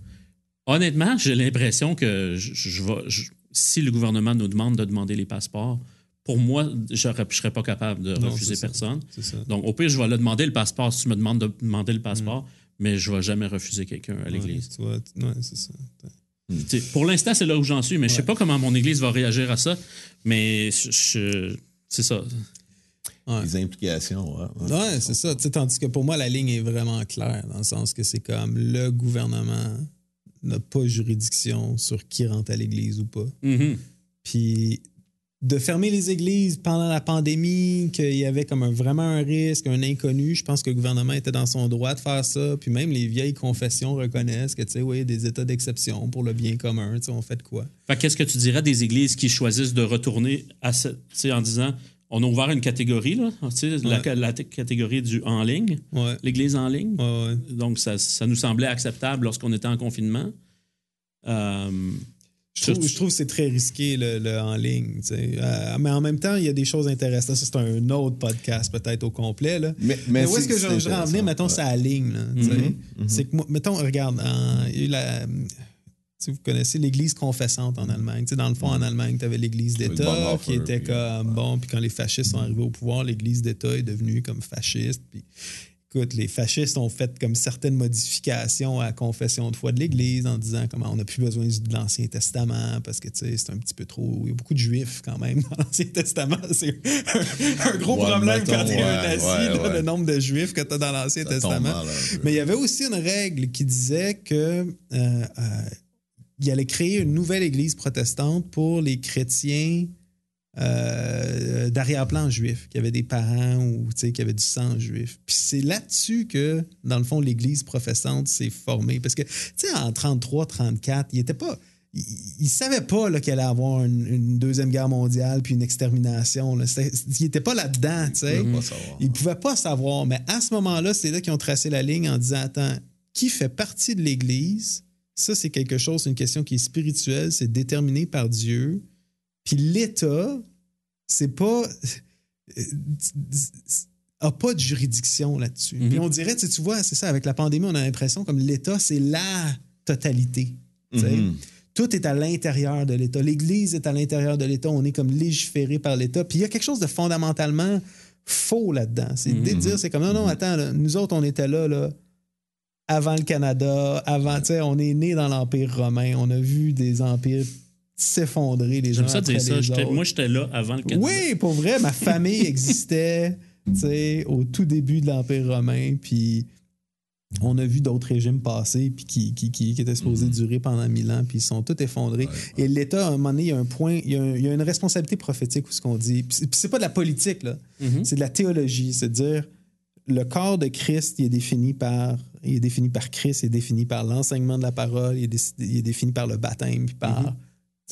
Honnêtement, j'ai l'impression que je, je vais- je- si le gouvernement nous demande de demander les passeports, pour moi, je ne serais pas capable de Non, refuser ça. personne. Ça. Donc, au pire, je vais le demander le passeport si tu me demandes de demander le passeport, mais je ne vais jamais refuser quelqu'un à l'Église. Ouais, c'est ça. Sais, Pour l'instant, c'est là où j'en suis, mais je ne sais pas comment mon Église va réagir à ça, mais je- je- c'est ça. Les implications, ouais. ouais. Ouais, c'est ça. Tu sais, tandis que pour moi, la ligne est vraiment claire, dans le sens que c'est comme le gouvernement n'a pas juridiction sur qui rentre à l'église ou pas. Mhm. Puis de fermer les églises pendant la pandémie, qu'il y avait comme un, vraiment un risque, un inconnu, je pense que le gouvernement était dans son droit de faire ça. Puis même les vieilles confessions reconnaissent que, tu sais, oui, des états d'exception pour le bien commun, tu sais, on fait de quoi? Qu'est-ce que tu dirais des églises qui choisissent de retourner à ce, tu sais, en disant on a ouvert une catégorie, là, tu sais, la, la catégorie du en ligne, Ouais. l'église en ligne? Ouais. Donc, ça, ça nous semblait acceptable lorsqu'on était en confinement. Euh, Je trouve, je trouve que c'est très risqué le, le en ligne. tu sais. Euh, mais en même temps, il y a des choses intéressantes. Ça, c'est un autre podcast peut-être au complet. Là. Mais, Mais, mais où est-ce que je je veux en venir, intéressant. mettons, Ouais. c'est à la ligne. là, tu sais. C'est que, moi, mettons, regarde, en- il y a eu la, si vous connaissez l'Église confessante en Allemagne. Tu sais, dans le fond, en Allemagne, tu avais l'Église d'État qui était puis- comme, bon, puis quand les fascistes sont arrivés au pouvoir, l'Église d'État est devenue comme fasciste. Puis, écoute, les fascistes ont fait comme certaines modifications à la confession de foi de l'Église en disant comment on n'a plus besoin de l'Ancien Testament parce que, tu sais, c'est un petit peu trop... Il y a beaucoup de juifs quand même dans l'Ancien Testament. C'est un, un gros Ouais, problème mettons, quand tu es un ouais, nazi, ouais, là, ouais. le nombre de juifs que tu as dans l'Ancien Testament. Mais il y avait aussi une règle qui disait que euh, euh, il allait créer une nouvelle église protestante pour les chrétiens euh, d'arrière-plan juif, qui avaient des parents ou qui avaient du sang juif. Puis c'est là-dessus que, dans le fond, l'église professante s'est formée. Parce que, tu sais, en 33, 34, il était pas. Il, il savait pas qu'il allait avoir une, une deuxième guerre mondiale puis une extermination. là. Il était pas là-dedans. Ils ne pouvaient pas savoir, mais à ce moment-là, c'est là qu'ils ont tracé la ligne en disant Attends, qui fait partie de l'Église? Ça, c'est quelque chose, c'est une question qui est spirituelle, c'est déterminé par Dieu. Puis l'État, c'est pas. a pas de juridiction là-dessus. Mhm. Puis on dirait, tu vois, c'est ça, avec la pandémie, on a l'impression comme l'État, c'est la totalité. Mhm. Tout est à l'intérieur de l'État. L'Église est à l'intérieur de l'État. On est comme légiféré par l'État. Puis il y a quelque chose de fondamentalement faux là-dedans. C'est de Mhm. dire, c'est comme, non, non, attends, là, nous autres, on était là, là, avant le Canada, avant, tu sais, on est né dans l'Empire romain. On a vu des empires s'effondrer les gens ça après ça. les autres. Moi, j'étais là avant le Canada. Oui, pour vrai, ma famille existait au tout début de l'Empire romain, puis on a vu d'autres régimes passer, puis qui, qui, qui, qui étaient supposés durer pendant mille ans, puis ils sont tous effondrés. Et l'État, à un moment donné, il y a un point, il y a, un- il y a une responsabilité prophétique, ou ce qu'on dit. Puis c'est- pas de la politique, là. Mhm. C'est de la théologie, c'est de dire le corps de Christ, il est défini par, il est défini par Christ, il est défini par l'enseignement de la parole, il est, déc- il est défini par le baptême, puis par sais,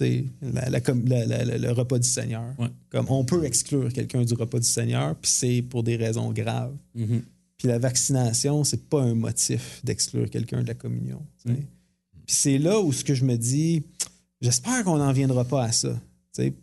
la- le repas du Seigneur. Ouais. Comme on peut exclure quelqu'un du repas du Seigneur, puis c'est pour des raisons graves. Mhm. Puis la vaccination, c'est pas un motif d'exclure quelqu'un de la communion. tu sais. Mm. Puis c'est là où ce que je me dis, j'espère qu'on n'en viendra pas à ça. tu sais.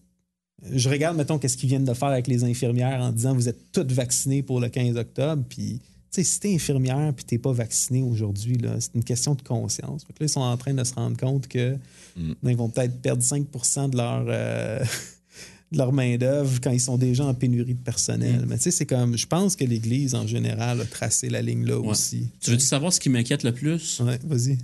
Je regarde, mettons, qu'est-ce qu'ils viennent de faire avec les infirmières en disant vous êtes toutes vaccinées pour le 15 octobre. Puis, tu sais, si t'es infirmière puis t'es pas vacciné aujourd'hui, c'est une question de conscience. Fait que là, ils sont en train de se rendre compte que Mm. ils vont peut-être perdre 5 de leur, euh, de leur main-d'œuvre quand ils sont déjà en pénurie de personnel. Mais tu sais, c'est comme, je pense que l'Église en général a tracé la ligne là Ouais. aussi. Tu veux-tu savoir ce qui m'inquiète le plus? Ouais, vas-y.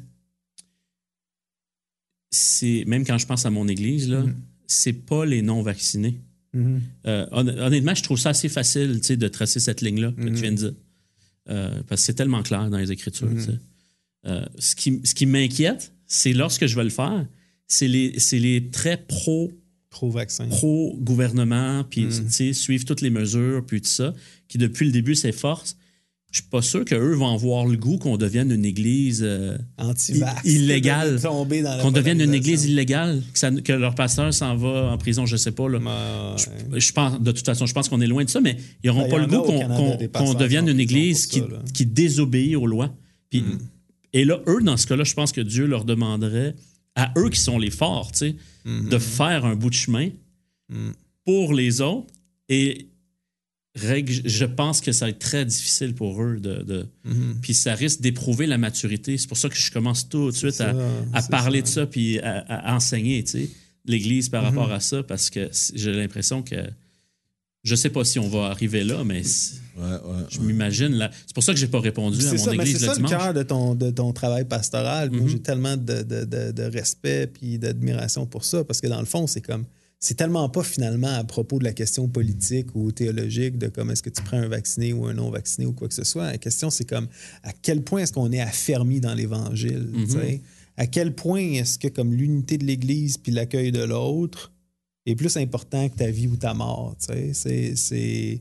C'est, même quand je pense à mon église, là, Mhm. c'est pas les non-vaccinés. Mhm. Euh, hon- honnêtement, je trouve ça assez facile de tracer cette ligne-là que tu viens de dire. Euh, parce que c'est tellement clair dans les Écritures. Mhm. Euh, ce qui, ce qui m'inquiète, c'est lorsque je vais le faire, c'est les, c'est les très pro Pro-vaccin. pro-gouvernement, puis tu sais, suivre toutes les mesures, puis tout ça, qui depuis le début s'efforcent. Je suis pas sûr qu'eux vont avoir le goût qu'on devienne une église, euh, Anti-vax. I- illégal. Tomber dans la qu'on devienne une église illégale, que, ça- que leur pasteur s'en va en prison, je sais pas. Là. Ouais. Je, je pense, de toute façon, je pense qu'on est loin de ça, mais ils n'auront Ben, pas le goût qu'on, devienne une église qui, qui désobéit aux lois. Puis, Mm. Et là, eux, dans ce cas-là, je pense que Dieu leur demanderait, à eux qui sont les forts, tu sais, Mhm. de faire un bout de chemin Mm. pour les autres. Et je pense que ça va être très difficile pour eux de. de- Mhm. Puis ça risque d'éprouver la maturité. C'est pour ça que je commence tout de suite à, parler ça. de ça puis à, à enseigner, tu sais, l'Église par Mhm. rapport à ça, parce que j'ai l'impression que. Je sais pas si on va arriver là, mais c- Ouais, ouais, je ouais. m'imagine là. C'est pour ça que j'ai pas répondu à C'est mon ça, mais église c'est le ça le dimanche. cœur de ton, de ton travail pastoral. Mhm. j'ai tellement de, de- de- de respect puis d'admiration pour ça parce que dans le fond, c'est comme. C'est tellement pas finalement à propos de la question politique ou théologique de comme est-ce que tu prends un vacciné ou un non vacciné ou quoi que ce soit. La question, c'est comme à quel point est-ce qu'on est affermi dans l'Évangile. Mhm. à quel point est-ce que comme l'unité de l'Église puis l'accueil de l'autre est plus important que ta vie ou ta mort. tu sais. C'est, c'est,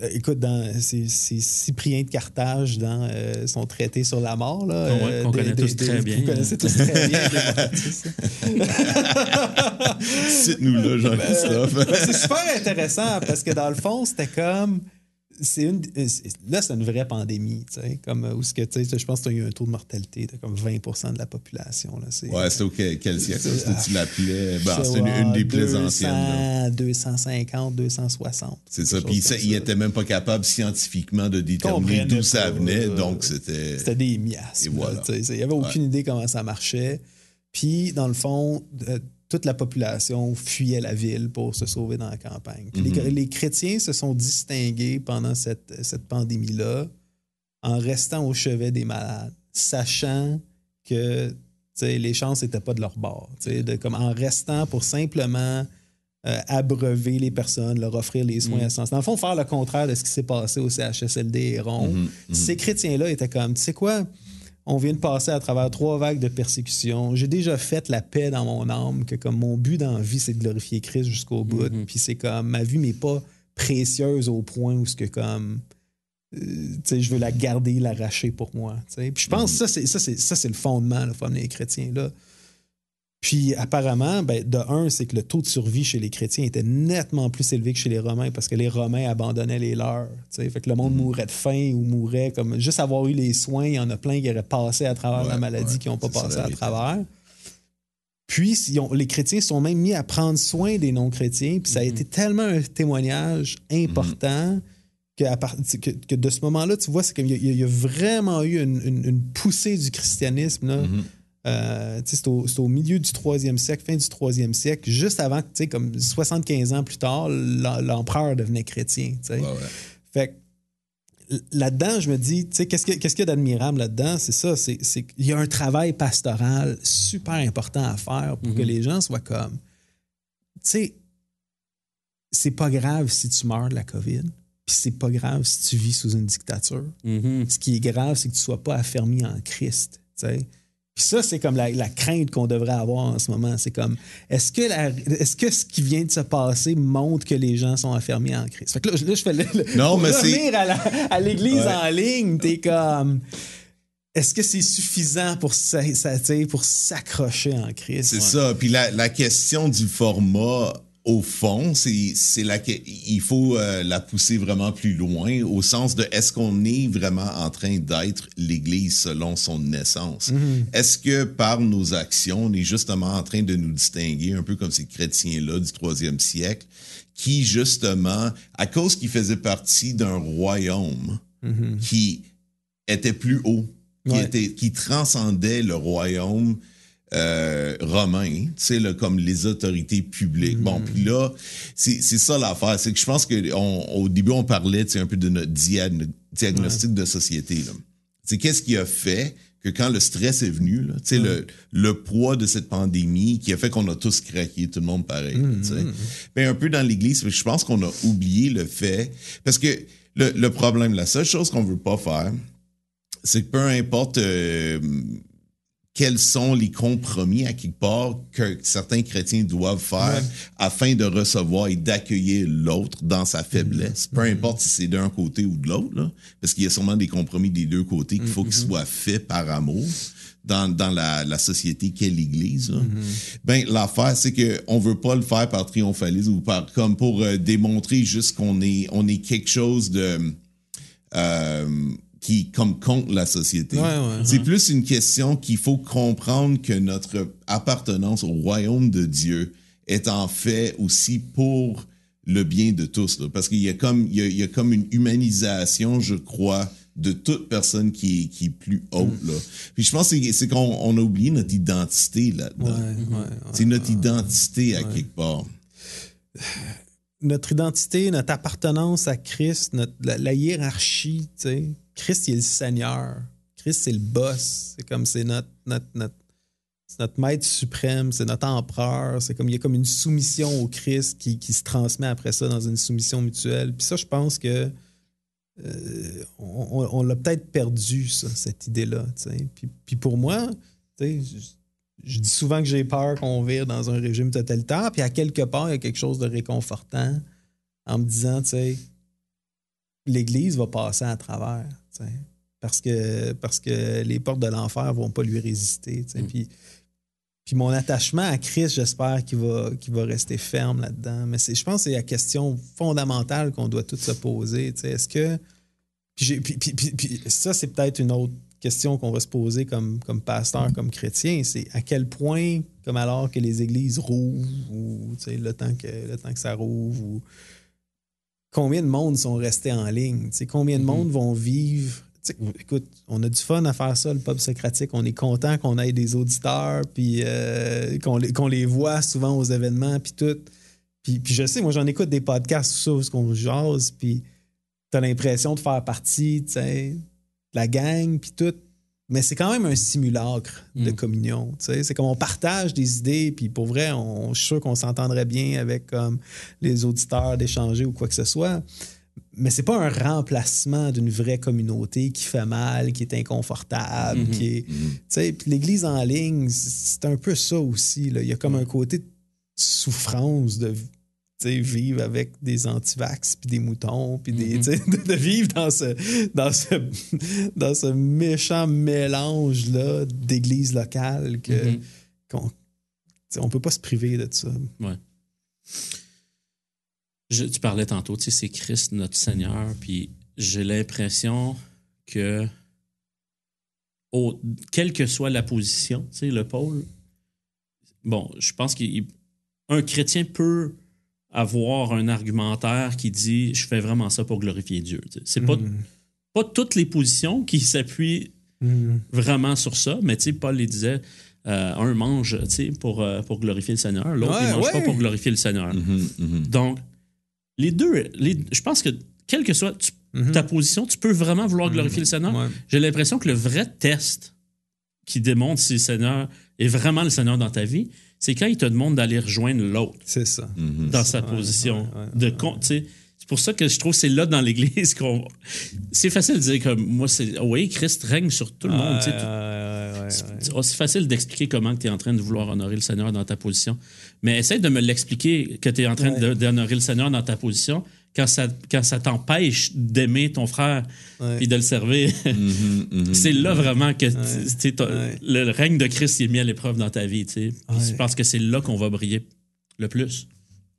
euh, écoute, dans, c'est, c'est Cyprien de Carthage dans euh, son traité sur la mort. Là, Ah ouais, euh, qu'on des- connaît des- tous des- très Vous bien. connaissez tous très bien. Cite-nous là, Jean-Christophe. Ben, c'est super intéressant parce que dans le fond, c'était comme. C'est une, euh, là, c'est une vraie pandémie, tu sais, comme euh, où ce que, tu sais, je pense qu'il y a eu un taux de mortalité de comme 20% de la population. Là, c'est, Ouais, c'était au quel, siècle? Tu l'appelais. Ben, c'est, c'est une, une des plus 200, anciennes. là. 250, 260. C'est ça. Puis ça, il même pas capable scientifiquement de déterminer d'où ça venait. euh, donc, c'était. C'était des miasmes. Et voilà. là, tu sais. Il n'y avait aucune idée comment ça marchait. Puis, dans le fond, euh, toute la population fuyait la ville pour se sauver dans la campagne. Puis Mhm. les chrétiens se sont distingués pendant cette, cette pandémie-là en restant au chevet des malades, sachant que les chances n'étaient pas de leur bord. De, comme en restant pour simplement euh, abreuver les personnes, leur offrir les soins Mhm. essentiels. Dans le fond, faire le contraire de ce qui s'est passé au CHSLD Héron. Mhm, mhm. Ces chrétiens-là étaient comme, tu sais quoi, on vient de passer à travers trois vagues de persécution. J'ai déjà fait la paix dans mon âme, que comme mon but dans la vie, c'est de glorifier Christ jusqu'au bout. Mhm. Puis c'est comme, ma vie n'est pas précieuse au point où ce que comme, euh, tu sais, je veux la garder, l'arracher pour moi. Puis je pense que ça, c'est, ça, c'est, le fondement, le fondement des chrétiens. Là. Puis apparemment, ben, de un, c'est que le taux de survie chez les chrétiens était nettement plus élevé que chez les Romains parce que les Romains abandonnaient les leurs. Fait que le monde mourait de faim ou mourait comme juste avoir eu les soins. Il y en a plein qui auraient passé à travers Ouais, la maladie ouais, qui n'ont pas ça, passé à travers. Puis ils ont- les chrétiens sont même mis à prendre soin des non-chrétiens. Puis ça a été tellement un témoignage important que, à part- que, que de ce moment-là, tu vois, c'est comme il y, y a vraiment eu une, une- une poussée du christianisme. Là. Euh, c'est au, c'est au milieu du troisième siècle, fin du troisième siècle, juste avant que, comme 75 ans plus tard, l'em- l'empereur devenait chrétien. Ouais, ouais. Fait là-dedans, je me dis, tu sais, qu'est-ce que- qu'est-ce qu'il y a d'admirable là-dedans? C'est ça, c'est c'est qu'il y a un travail pastoral super important à faire pour que Mhm. les gens soient comme, tu sais, c'est pas grave si tu meurs de la COVID, puis c'est pas grave si tu vis sous une dictature. Mhm. Ce qui est grave, c'est que tu sois pas affermi en Christ. tu sais. Puis ça, c'est comme la, la crainte qu'on devrait avoir en ce moment. C'est comme, est-ce que, la- est-ce que ce qui vient de se passer montre que les gens sont affermis en Christ? Fait que là, je- là, je fais le, le- Non, pour mais c'est- revenir à, la- à l'église Ouais. en ligne, t'es comme, est-ce que c'est suffisant pour, pour s'accrocher en Christ? C'est Ouais. ça. Puis la, la question du format, au fond, c'est c'est la que- il faut euh, la pousser vraiment plus loin au sens de est-ce qu'on est vraiment en train d'être l'Église selon son essence Est-ce que par nos actions, on est justement en train de nous distinguer un peu comme ces chrétiens-là du troisième siècle qui justement, à cause qu'ils faisaient partie d'un royaume Mhm. qui était plus haut, qui, Ouais. était, qui transcendait le royaume euh, romain, tu sais, là, comme les autorités publiques. Bon, puis là, c'est c'est ça l'affaire. C'est que je pense que on- au début, on parlait tu sais, un peu de notre diag- diagnostic de société. là. C'est qu'est-ce qui a fait que quand le stress est venu, là, tu sais, le, le poids de cette pandémie qui a fait qu'on a tous craqué, tout le monde pareil. tu sais. Ben, un peu dans l'Église, je pense qu'on a oublié le fait. Parce que le, le problème, la seule chose qu'on veut pas faire, c'est que peu importe euh, quels sont les compromis à quelque part que certains chrétiens doivent faire afin de recevoir et d'accueillir l'autre dans sa faiblesse. Peu importe si c'est d'un côté ou de l'autre, parce qu'il y a sûrement des compromis des deux côtés qu'il faut qu'ils soient faits par amour dans, dans la, la société qu'est l'Église. Ben, l'affaire, c'est qu'on veut pas le faire par triomphalisme ou par comme pour euh, démontrer juste qu'on est, on est quelque chose de euh, qui comme contre la société. Ouais, ouais, c'est plus une question qu'il faut comprendre que notre appartenance au royaume de Dieu est en fait aussi pour le bien de tous. là. parce qu'il y a comme il y a, il y a comme une humanisation, je crois, de toute personne qui est, qui est plus haute. Là. Puis je pense que c'est- c'est qu'on on a oublié notre identité là-dedans. Ouais, ouais, ouais. c'est notre identité à quelque part. notre identité, notre appartenance à Christ, notre, la, la hiérarchie, tu sais. Christ, il est le Seigneur. Christ, c'est le boss. C'est comme, c'est notre, notre, notre, maître suprême, c'est notre empereur. C'est comme, il y a comme une soumission au Christ qui, qui se transmet après ça dans une soumission mutuelle. Puis ça, je pense que euh, on, l'a peut-être perdu, ça, cette idée-là. Puis, puis pour moi, je, je dis souvent que j'ai peur qu'on vire dans un régime totalitaire, puis à quelque part, il y a quelque chose de réconfortant en me disant, tu sais, l'Église va passer à travers, parce que, parce que les portes de l'enfer vont pas lui résister, sais, puis, puis mon attachement à Christ, j'espère qu'il va, va rester ferme là-dedans. Mais je pense que c'est la question fondamentale qu'on doit tous se poser, est-ce que... Puis, j'ai- puis- puis- puis- puis ça, c'est peut-être une autre question qu'on va se poser comme, comme pasteur, comme chrétien, c'est à quel point, comme alors que les églises rouvrent, ou le, temps que, le temps que ça rouvre, ou combien de monde sont restés en ligne, combien de monde vont vivre? Écoute, on a du fun à faire ça, le pub socratique. On est content qu'on ait des auditeurs, puis euh, qu'on les, qu'on les voit souvent aux événements, puis tout. Puis, puis je sais, moi, j'en écoute des podcasts, tout ça, où on jase, puis t'as l'impression de faire partie, tu sais, de la gang, puis tout. Mais c'est quand même un simulacre de Mm. communion. tu sais. C'est comme on partage des idées, puis pour vrai, on, je suis sûr qu'on s'entendrait bien avec comme, les auditeurs d'échanger ou quoi que ce soit. Mais c'est pas un remplacement d'une vraie communauté qui fait mal, qui est inconfortable, Mhm. qui est. Tu sais, puis l'Église en ligne, c'est un peu ça aussi. Là. Il y a comme un côté de souffrance de vivre avec des antivax puis des moutons puis des Mhm. sais, de, vivre dans ce dans ce dans ce méchant mélange là d'église locale que Mhm. qu'on on peut pas se priver de ça. Je- tu parlais tantôt, tu sais, c'est Christ notre Seigneur, puis j'ai l'impression que, au- quelle que soit la position, tu sais, le pôle, bon, je pense qu'un chrétien peut avoir un argumentaire qui dit je fais vraiment ça pour glorifier Dieu. C'est pas, Mhm. pas toutes les positions qui s'appuient Mhm. vraiment sur ça, mais tu sais, Paul les disait euh, un mange tu sais, pour, euh, pour glorifier le Seigneur, l'autre Ouais, il mange ouais. pas pour glorifier le Seigneur. Mhm, mhm. Donc, les deux, les, je pense que quelle que soit tu- Mhm. ta position, tu peux vraiment vouloir glorifier le Seigneur. Ouais. J'ai l'impression que le vrai test qui démontre si le Seigneur est vraiment le Seigneur dans ta vie, c'est quand il te demande d'aller rejoindre l'autre C'est ça. Mhm. dans sa position. ouais, ouais, de c'est pour ça que je trouve que c'est là dans l'Église qu'on. C'est facile de dire comme moi, c'est. Oui, Christ règne sur tout le monde. c'est ouais. c'est aussi facile d'expliquer comment tu es en train de vouloir honorer le Seigneur dans ta position. Mais essaye de me l'expliquer que tu es en train Ouais. de- d'honorer le Seigneur dans ta position quand ça, quand ça t'empêche d'aimer ton frère Ouais. et de le servir. Mhm, mhm. c'est là vraiment que le règne de Christ est mis à l'épreuve dans ta vie. Puis. Je pense que c'est là qu'on va briller le plus.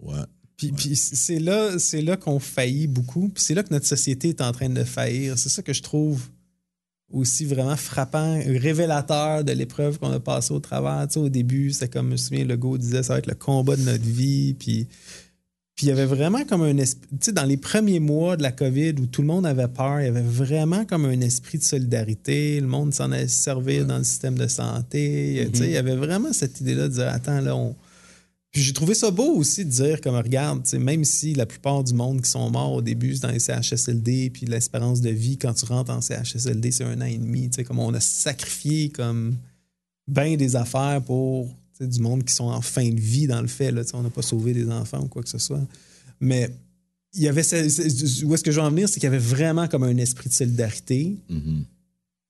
Ouais. Puis, puis c'est là, c'est là qu'on faillit beaucoup. Puis c'est là que notre société est en train de faillir. C'est ça que je trouve aussi vraiment frappant, révélateur de l'épreuve qu'on a passée au travers. Tu sais, au début, c'était comme, je me souviens, Legault disait, ça va être le combat de notre vie. Puis, puis il y avait vraiment comme un esprit, tu sais, dans les premiers mois de la COVID où tout le monde avait peur, il y avait vraiment comme un esprit de solidarité. Le monde s'en allait se servir dans le système de santé. Tu sais, il y avait vraiment cette idée-là de dire, attends, là, on, puis j'ai trouvé ça beau aussi de dire, comme regarde, tu sais, même si la plupart du monde qui sont morts au début, c'est dans les CHSLD, puis l'espérance de vie quand tu rentres en CHSLD, c'est un an et demi. tu sais, Comme on a sacrifié comme bien des affaires pour du monde qui sont en fin de vie dans le fait. Là, on n'a pas sauvé des enfants ou quoi que ce soit. Mais il y avait où est-ce que je veux en venir, c'est qu'il y avait vraiment comme un esprit de solidarité. Mhm.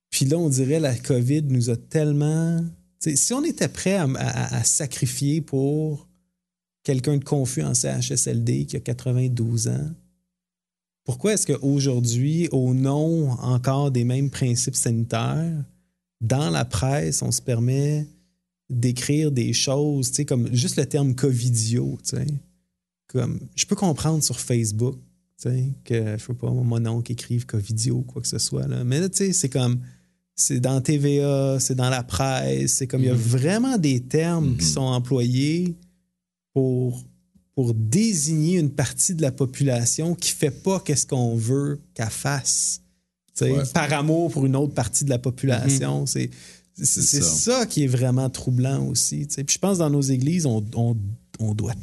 Puis là, on dirait la COVID nous a tellement. si on était prêt à, à- à sacrifier pour quelqu'un de confus en CHSLD qui a 92 ans, pourquoi est-ce qu'aujourd'hui, au nom encore des mêmes principes sanitaires, dans la presse, on se permet d'écrire des choses, tu sais, comme juste le terme covidio, tu sais. Comme, je peux comprendre sur Facebook, tu sais, que, je sais pas, mon oncle écrive covidio, quoi que ce soit, là. Mais là, tu sais, c'est comme, c'est dans TVA, c'est dans la presse, c'est comme, il y a Mhm. vraiment des termes qui Mhm. sont employés pour, pour désigner une partie de la population qui fait pas qu'est-ce qu'on veut qu'elle fasse. Tu sais, Ouais. Par amour pour une autre partie de la population. C'est- C'est c'est ça. ça. qui est vraiment troublant aussi. Puis je pense dans nos églises, on, on, on doit.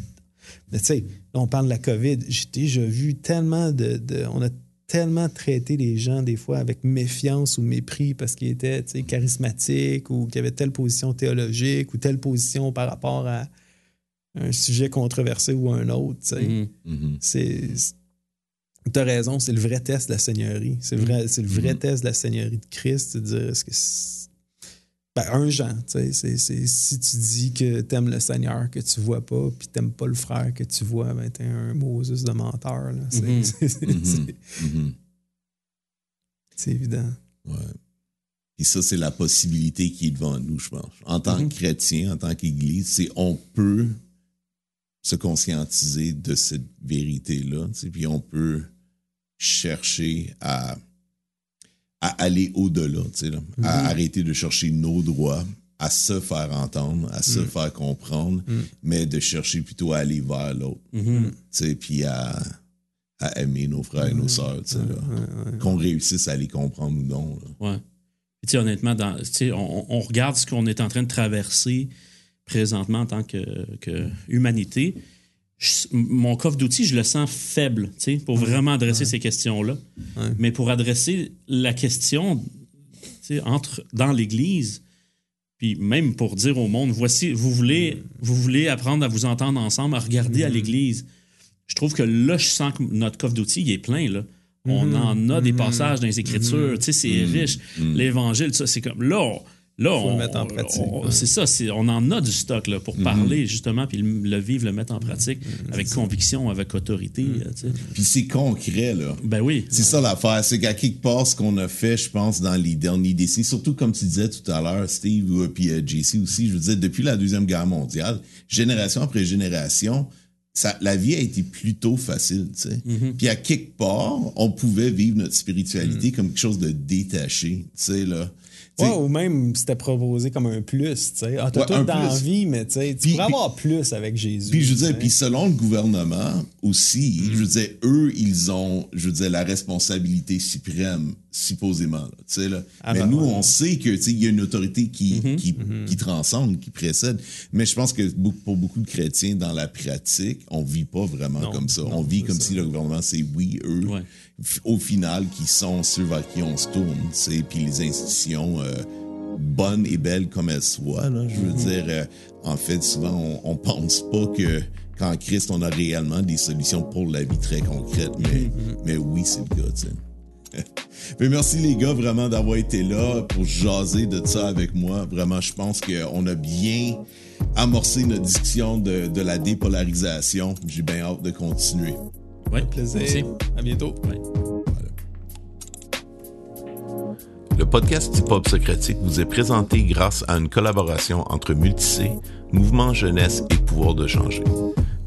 Mais tu sais, on parle de la COVID. J'ai déjà vu tellement de, de- On a tellement traité les gens des fois avec méfiance ou mépris parce qu'ils étaient tu sais, charismatiques ou qu'ils avaient telle position théologique ou telle position par rapport à un sujet controversé ou un autre. tu sais. Mhm. Mhm. C'est. Tu as raison, c'est le vrai test de la Seigneurie. C'est le vrai, c'est le vrai Mhm. test de la Seigneurie de Christ. de dire, est-ce que c'est- Ben, un Jean, tu sais, c'est, c'est- si tu dis que t'aimes le Seigneur que tu vois pas, puis t'aimes pas le frère que tu vois, ben t'es un Moses de menteur. Là. C'est, évident. Ouais. Et ça, c'est la possibilité qui est devant nous, je pense. En tant Mhm. que chrétien, en tant qu'Église, c'est on peut se conscientiser de cette vérité-là, tu sais, puis on peut chercher à, à aller au-delà, tu sais, là, à arrêter de chercher nos droits, à se faire entendre, à se faire comprendre, mais de chercher plutôt à aller vers l'autre, Mhm. tu sais, puis à, à aimer nos frères et nos sœurs, tu sais, là. qu'on réussisse à les comprendre ou non. là. Ouais. Puis, tu sais, honnêtement, dans, tu sais, on, on regarde ce qu'on est en train de traverser présentement en tant que, que humanité. Je- mon coffre d'outils, je le sens faible, tu sais, pour vraiment adresser ces questions-là. Ouais. Mais pour adresser la question, tu sais, entre dans l'Église, puis même pour dire au monde, voici, vous voulez, vous voulez apprendre à vous entendre ensemble, à regarder à l'Église. Je trouve que là, je sens que notre coffre d'outils, il est plein, là. On en a des passages dans les Écritures, tu sais, c'est riche. L'Évangile, ça, c'est comme là, on- là, Faut le on, mettre en pratique, on- ouais. c'est ça, c'est, on en a du stock là, pour parler justement, puis le, le vivre, le mettre en pratique avec conviction, avec autorité. euh, tu sais. Puis c'est concret, là. Ben oui. C'est ça l'affaire, c'est qu'à quelque part, ce qu'on a fait, je pense, dans les derniers décennies, surtout comme tu disais tout à l'heure, Steve, ou puis euh, JC aussi, je veux dire, depuis la Deuxième Guerre mondiale, génération après génération, ça, la vie a été plutôt facile, tu sais. Puis à quelque part, on pouvait vivre notre spiritualité comme quelque chose de détaché, tu sais, là. Ouais, ou même c'était proposé comme un plus, tu sais. Ah, t'as Ouais, tout un dans la plus. vie, mais tu pourrais avoir plus avec Jésus. Puis je veux dire, puis selon le gouvernement aussi, je veux dire, eux, ils ont, je veux dire, la responsabilité suprême, supposément. là. Ah mais ben, nous, ouais. on sait que il y a une autorité qui, Mm-hmm. qui, qui transcende, qui précède. Mais je pense que pour beaucoup de chrétiens, dans la pratique, on vit pas vraiment Non, comme ça. non, on vit comme ça. si le gouvernement, c'est oui, eux, Ouais. Au final, qui sont ceux vers qui on se tourne. tu sais, Puis les institutions. euh, bonnes et belles comme elles soient. Là. Je veux Mm-hmm. dire, euh, en fait, souvent, on, on pense pas que qu'en Christ, on a réellement des solutions pour la vie très concrètes. Mais, Mm-hmm. mais oui, c'est le cas, tu sais. Mais merci les gars vraiment d'avoir été là pour jaser de ça avec moi. Vraiment, je pense qu'on a bien amorcé notre discussion de, de la dépolarisation. J'ai bien hâte de continuer. Ouais. Plaisir. Merci. À bientôt. Ouais. Le podcast Hip Hop Socratique vous est présenté grâce à une collaboration entre Multicé, Mouvement Jeunesse et Pouvoir de changer.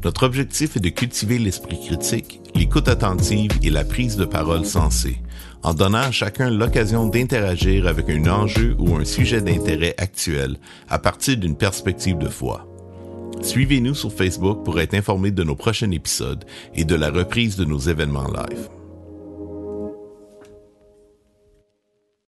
Notre objectif est de cultiver l'esprit critique, l'écoute attentive et la prise de parole sensée, en donnant à chacun l'occasion d'interagir avec un enjeu ou un sujet d'intérêt actuel à partir d'une perspective de foi. Suivez-nous sur Facebook pour être informé de nos prochains épisodes et de la reprise de nos événements live.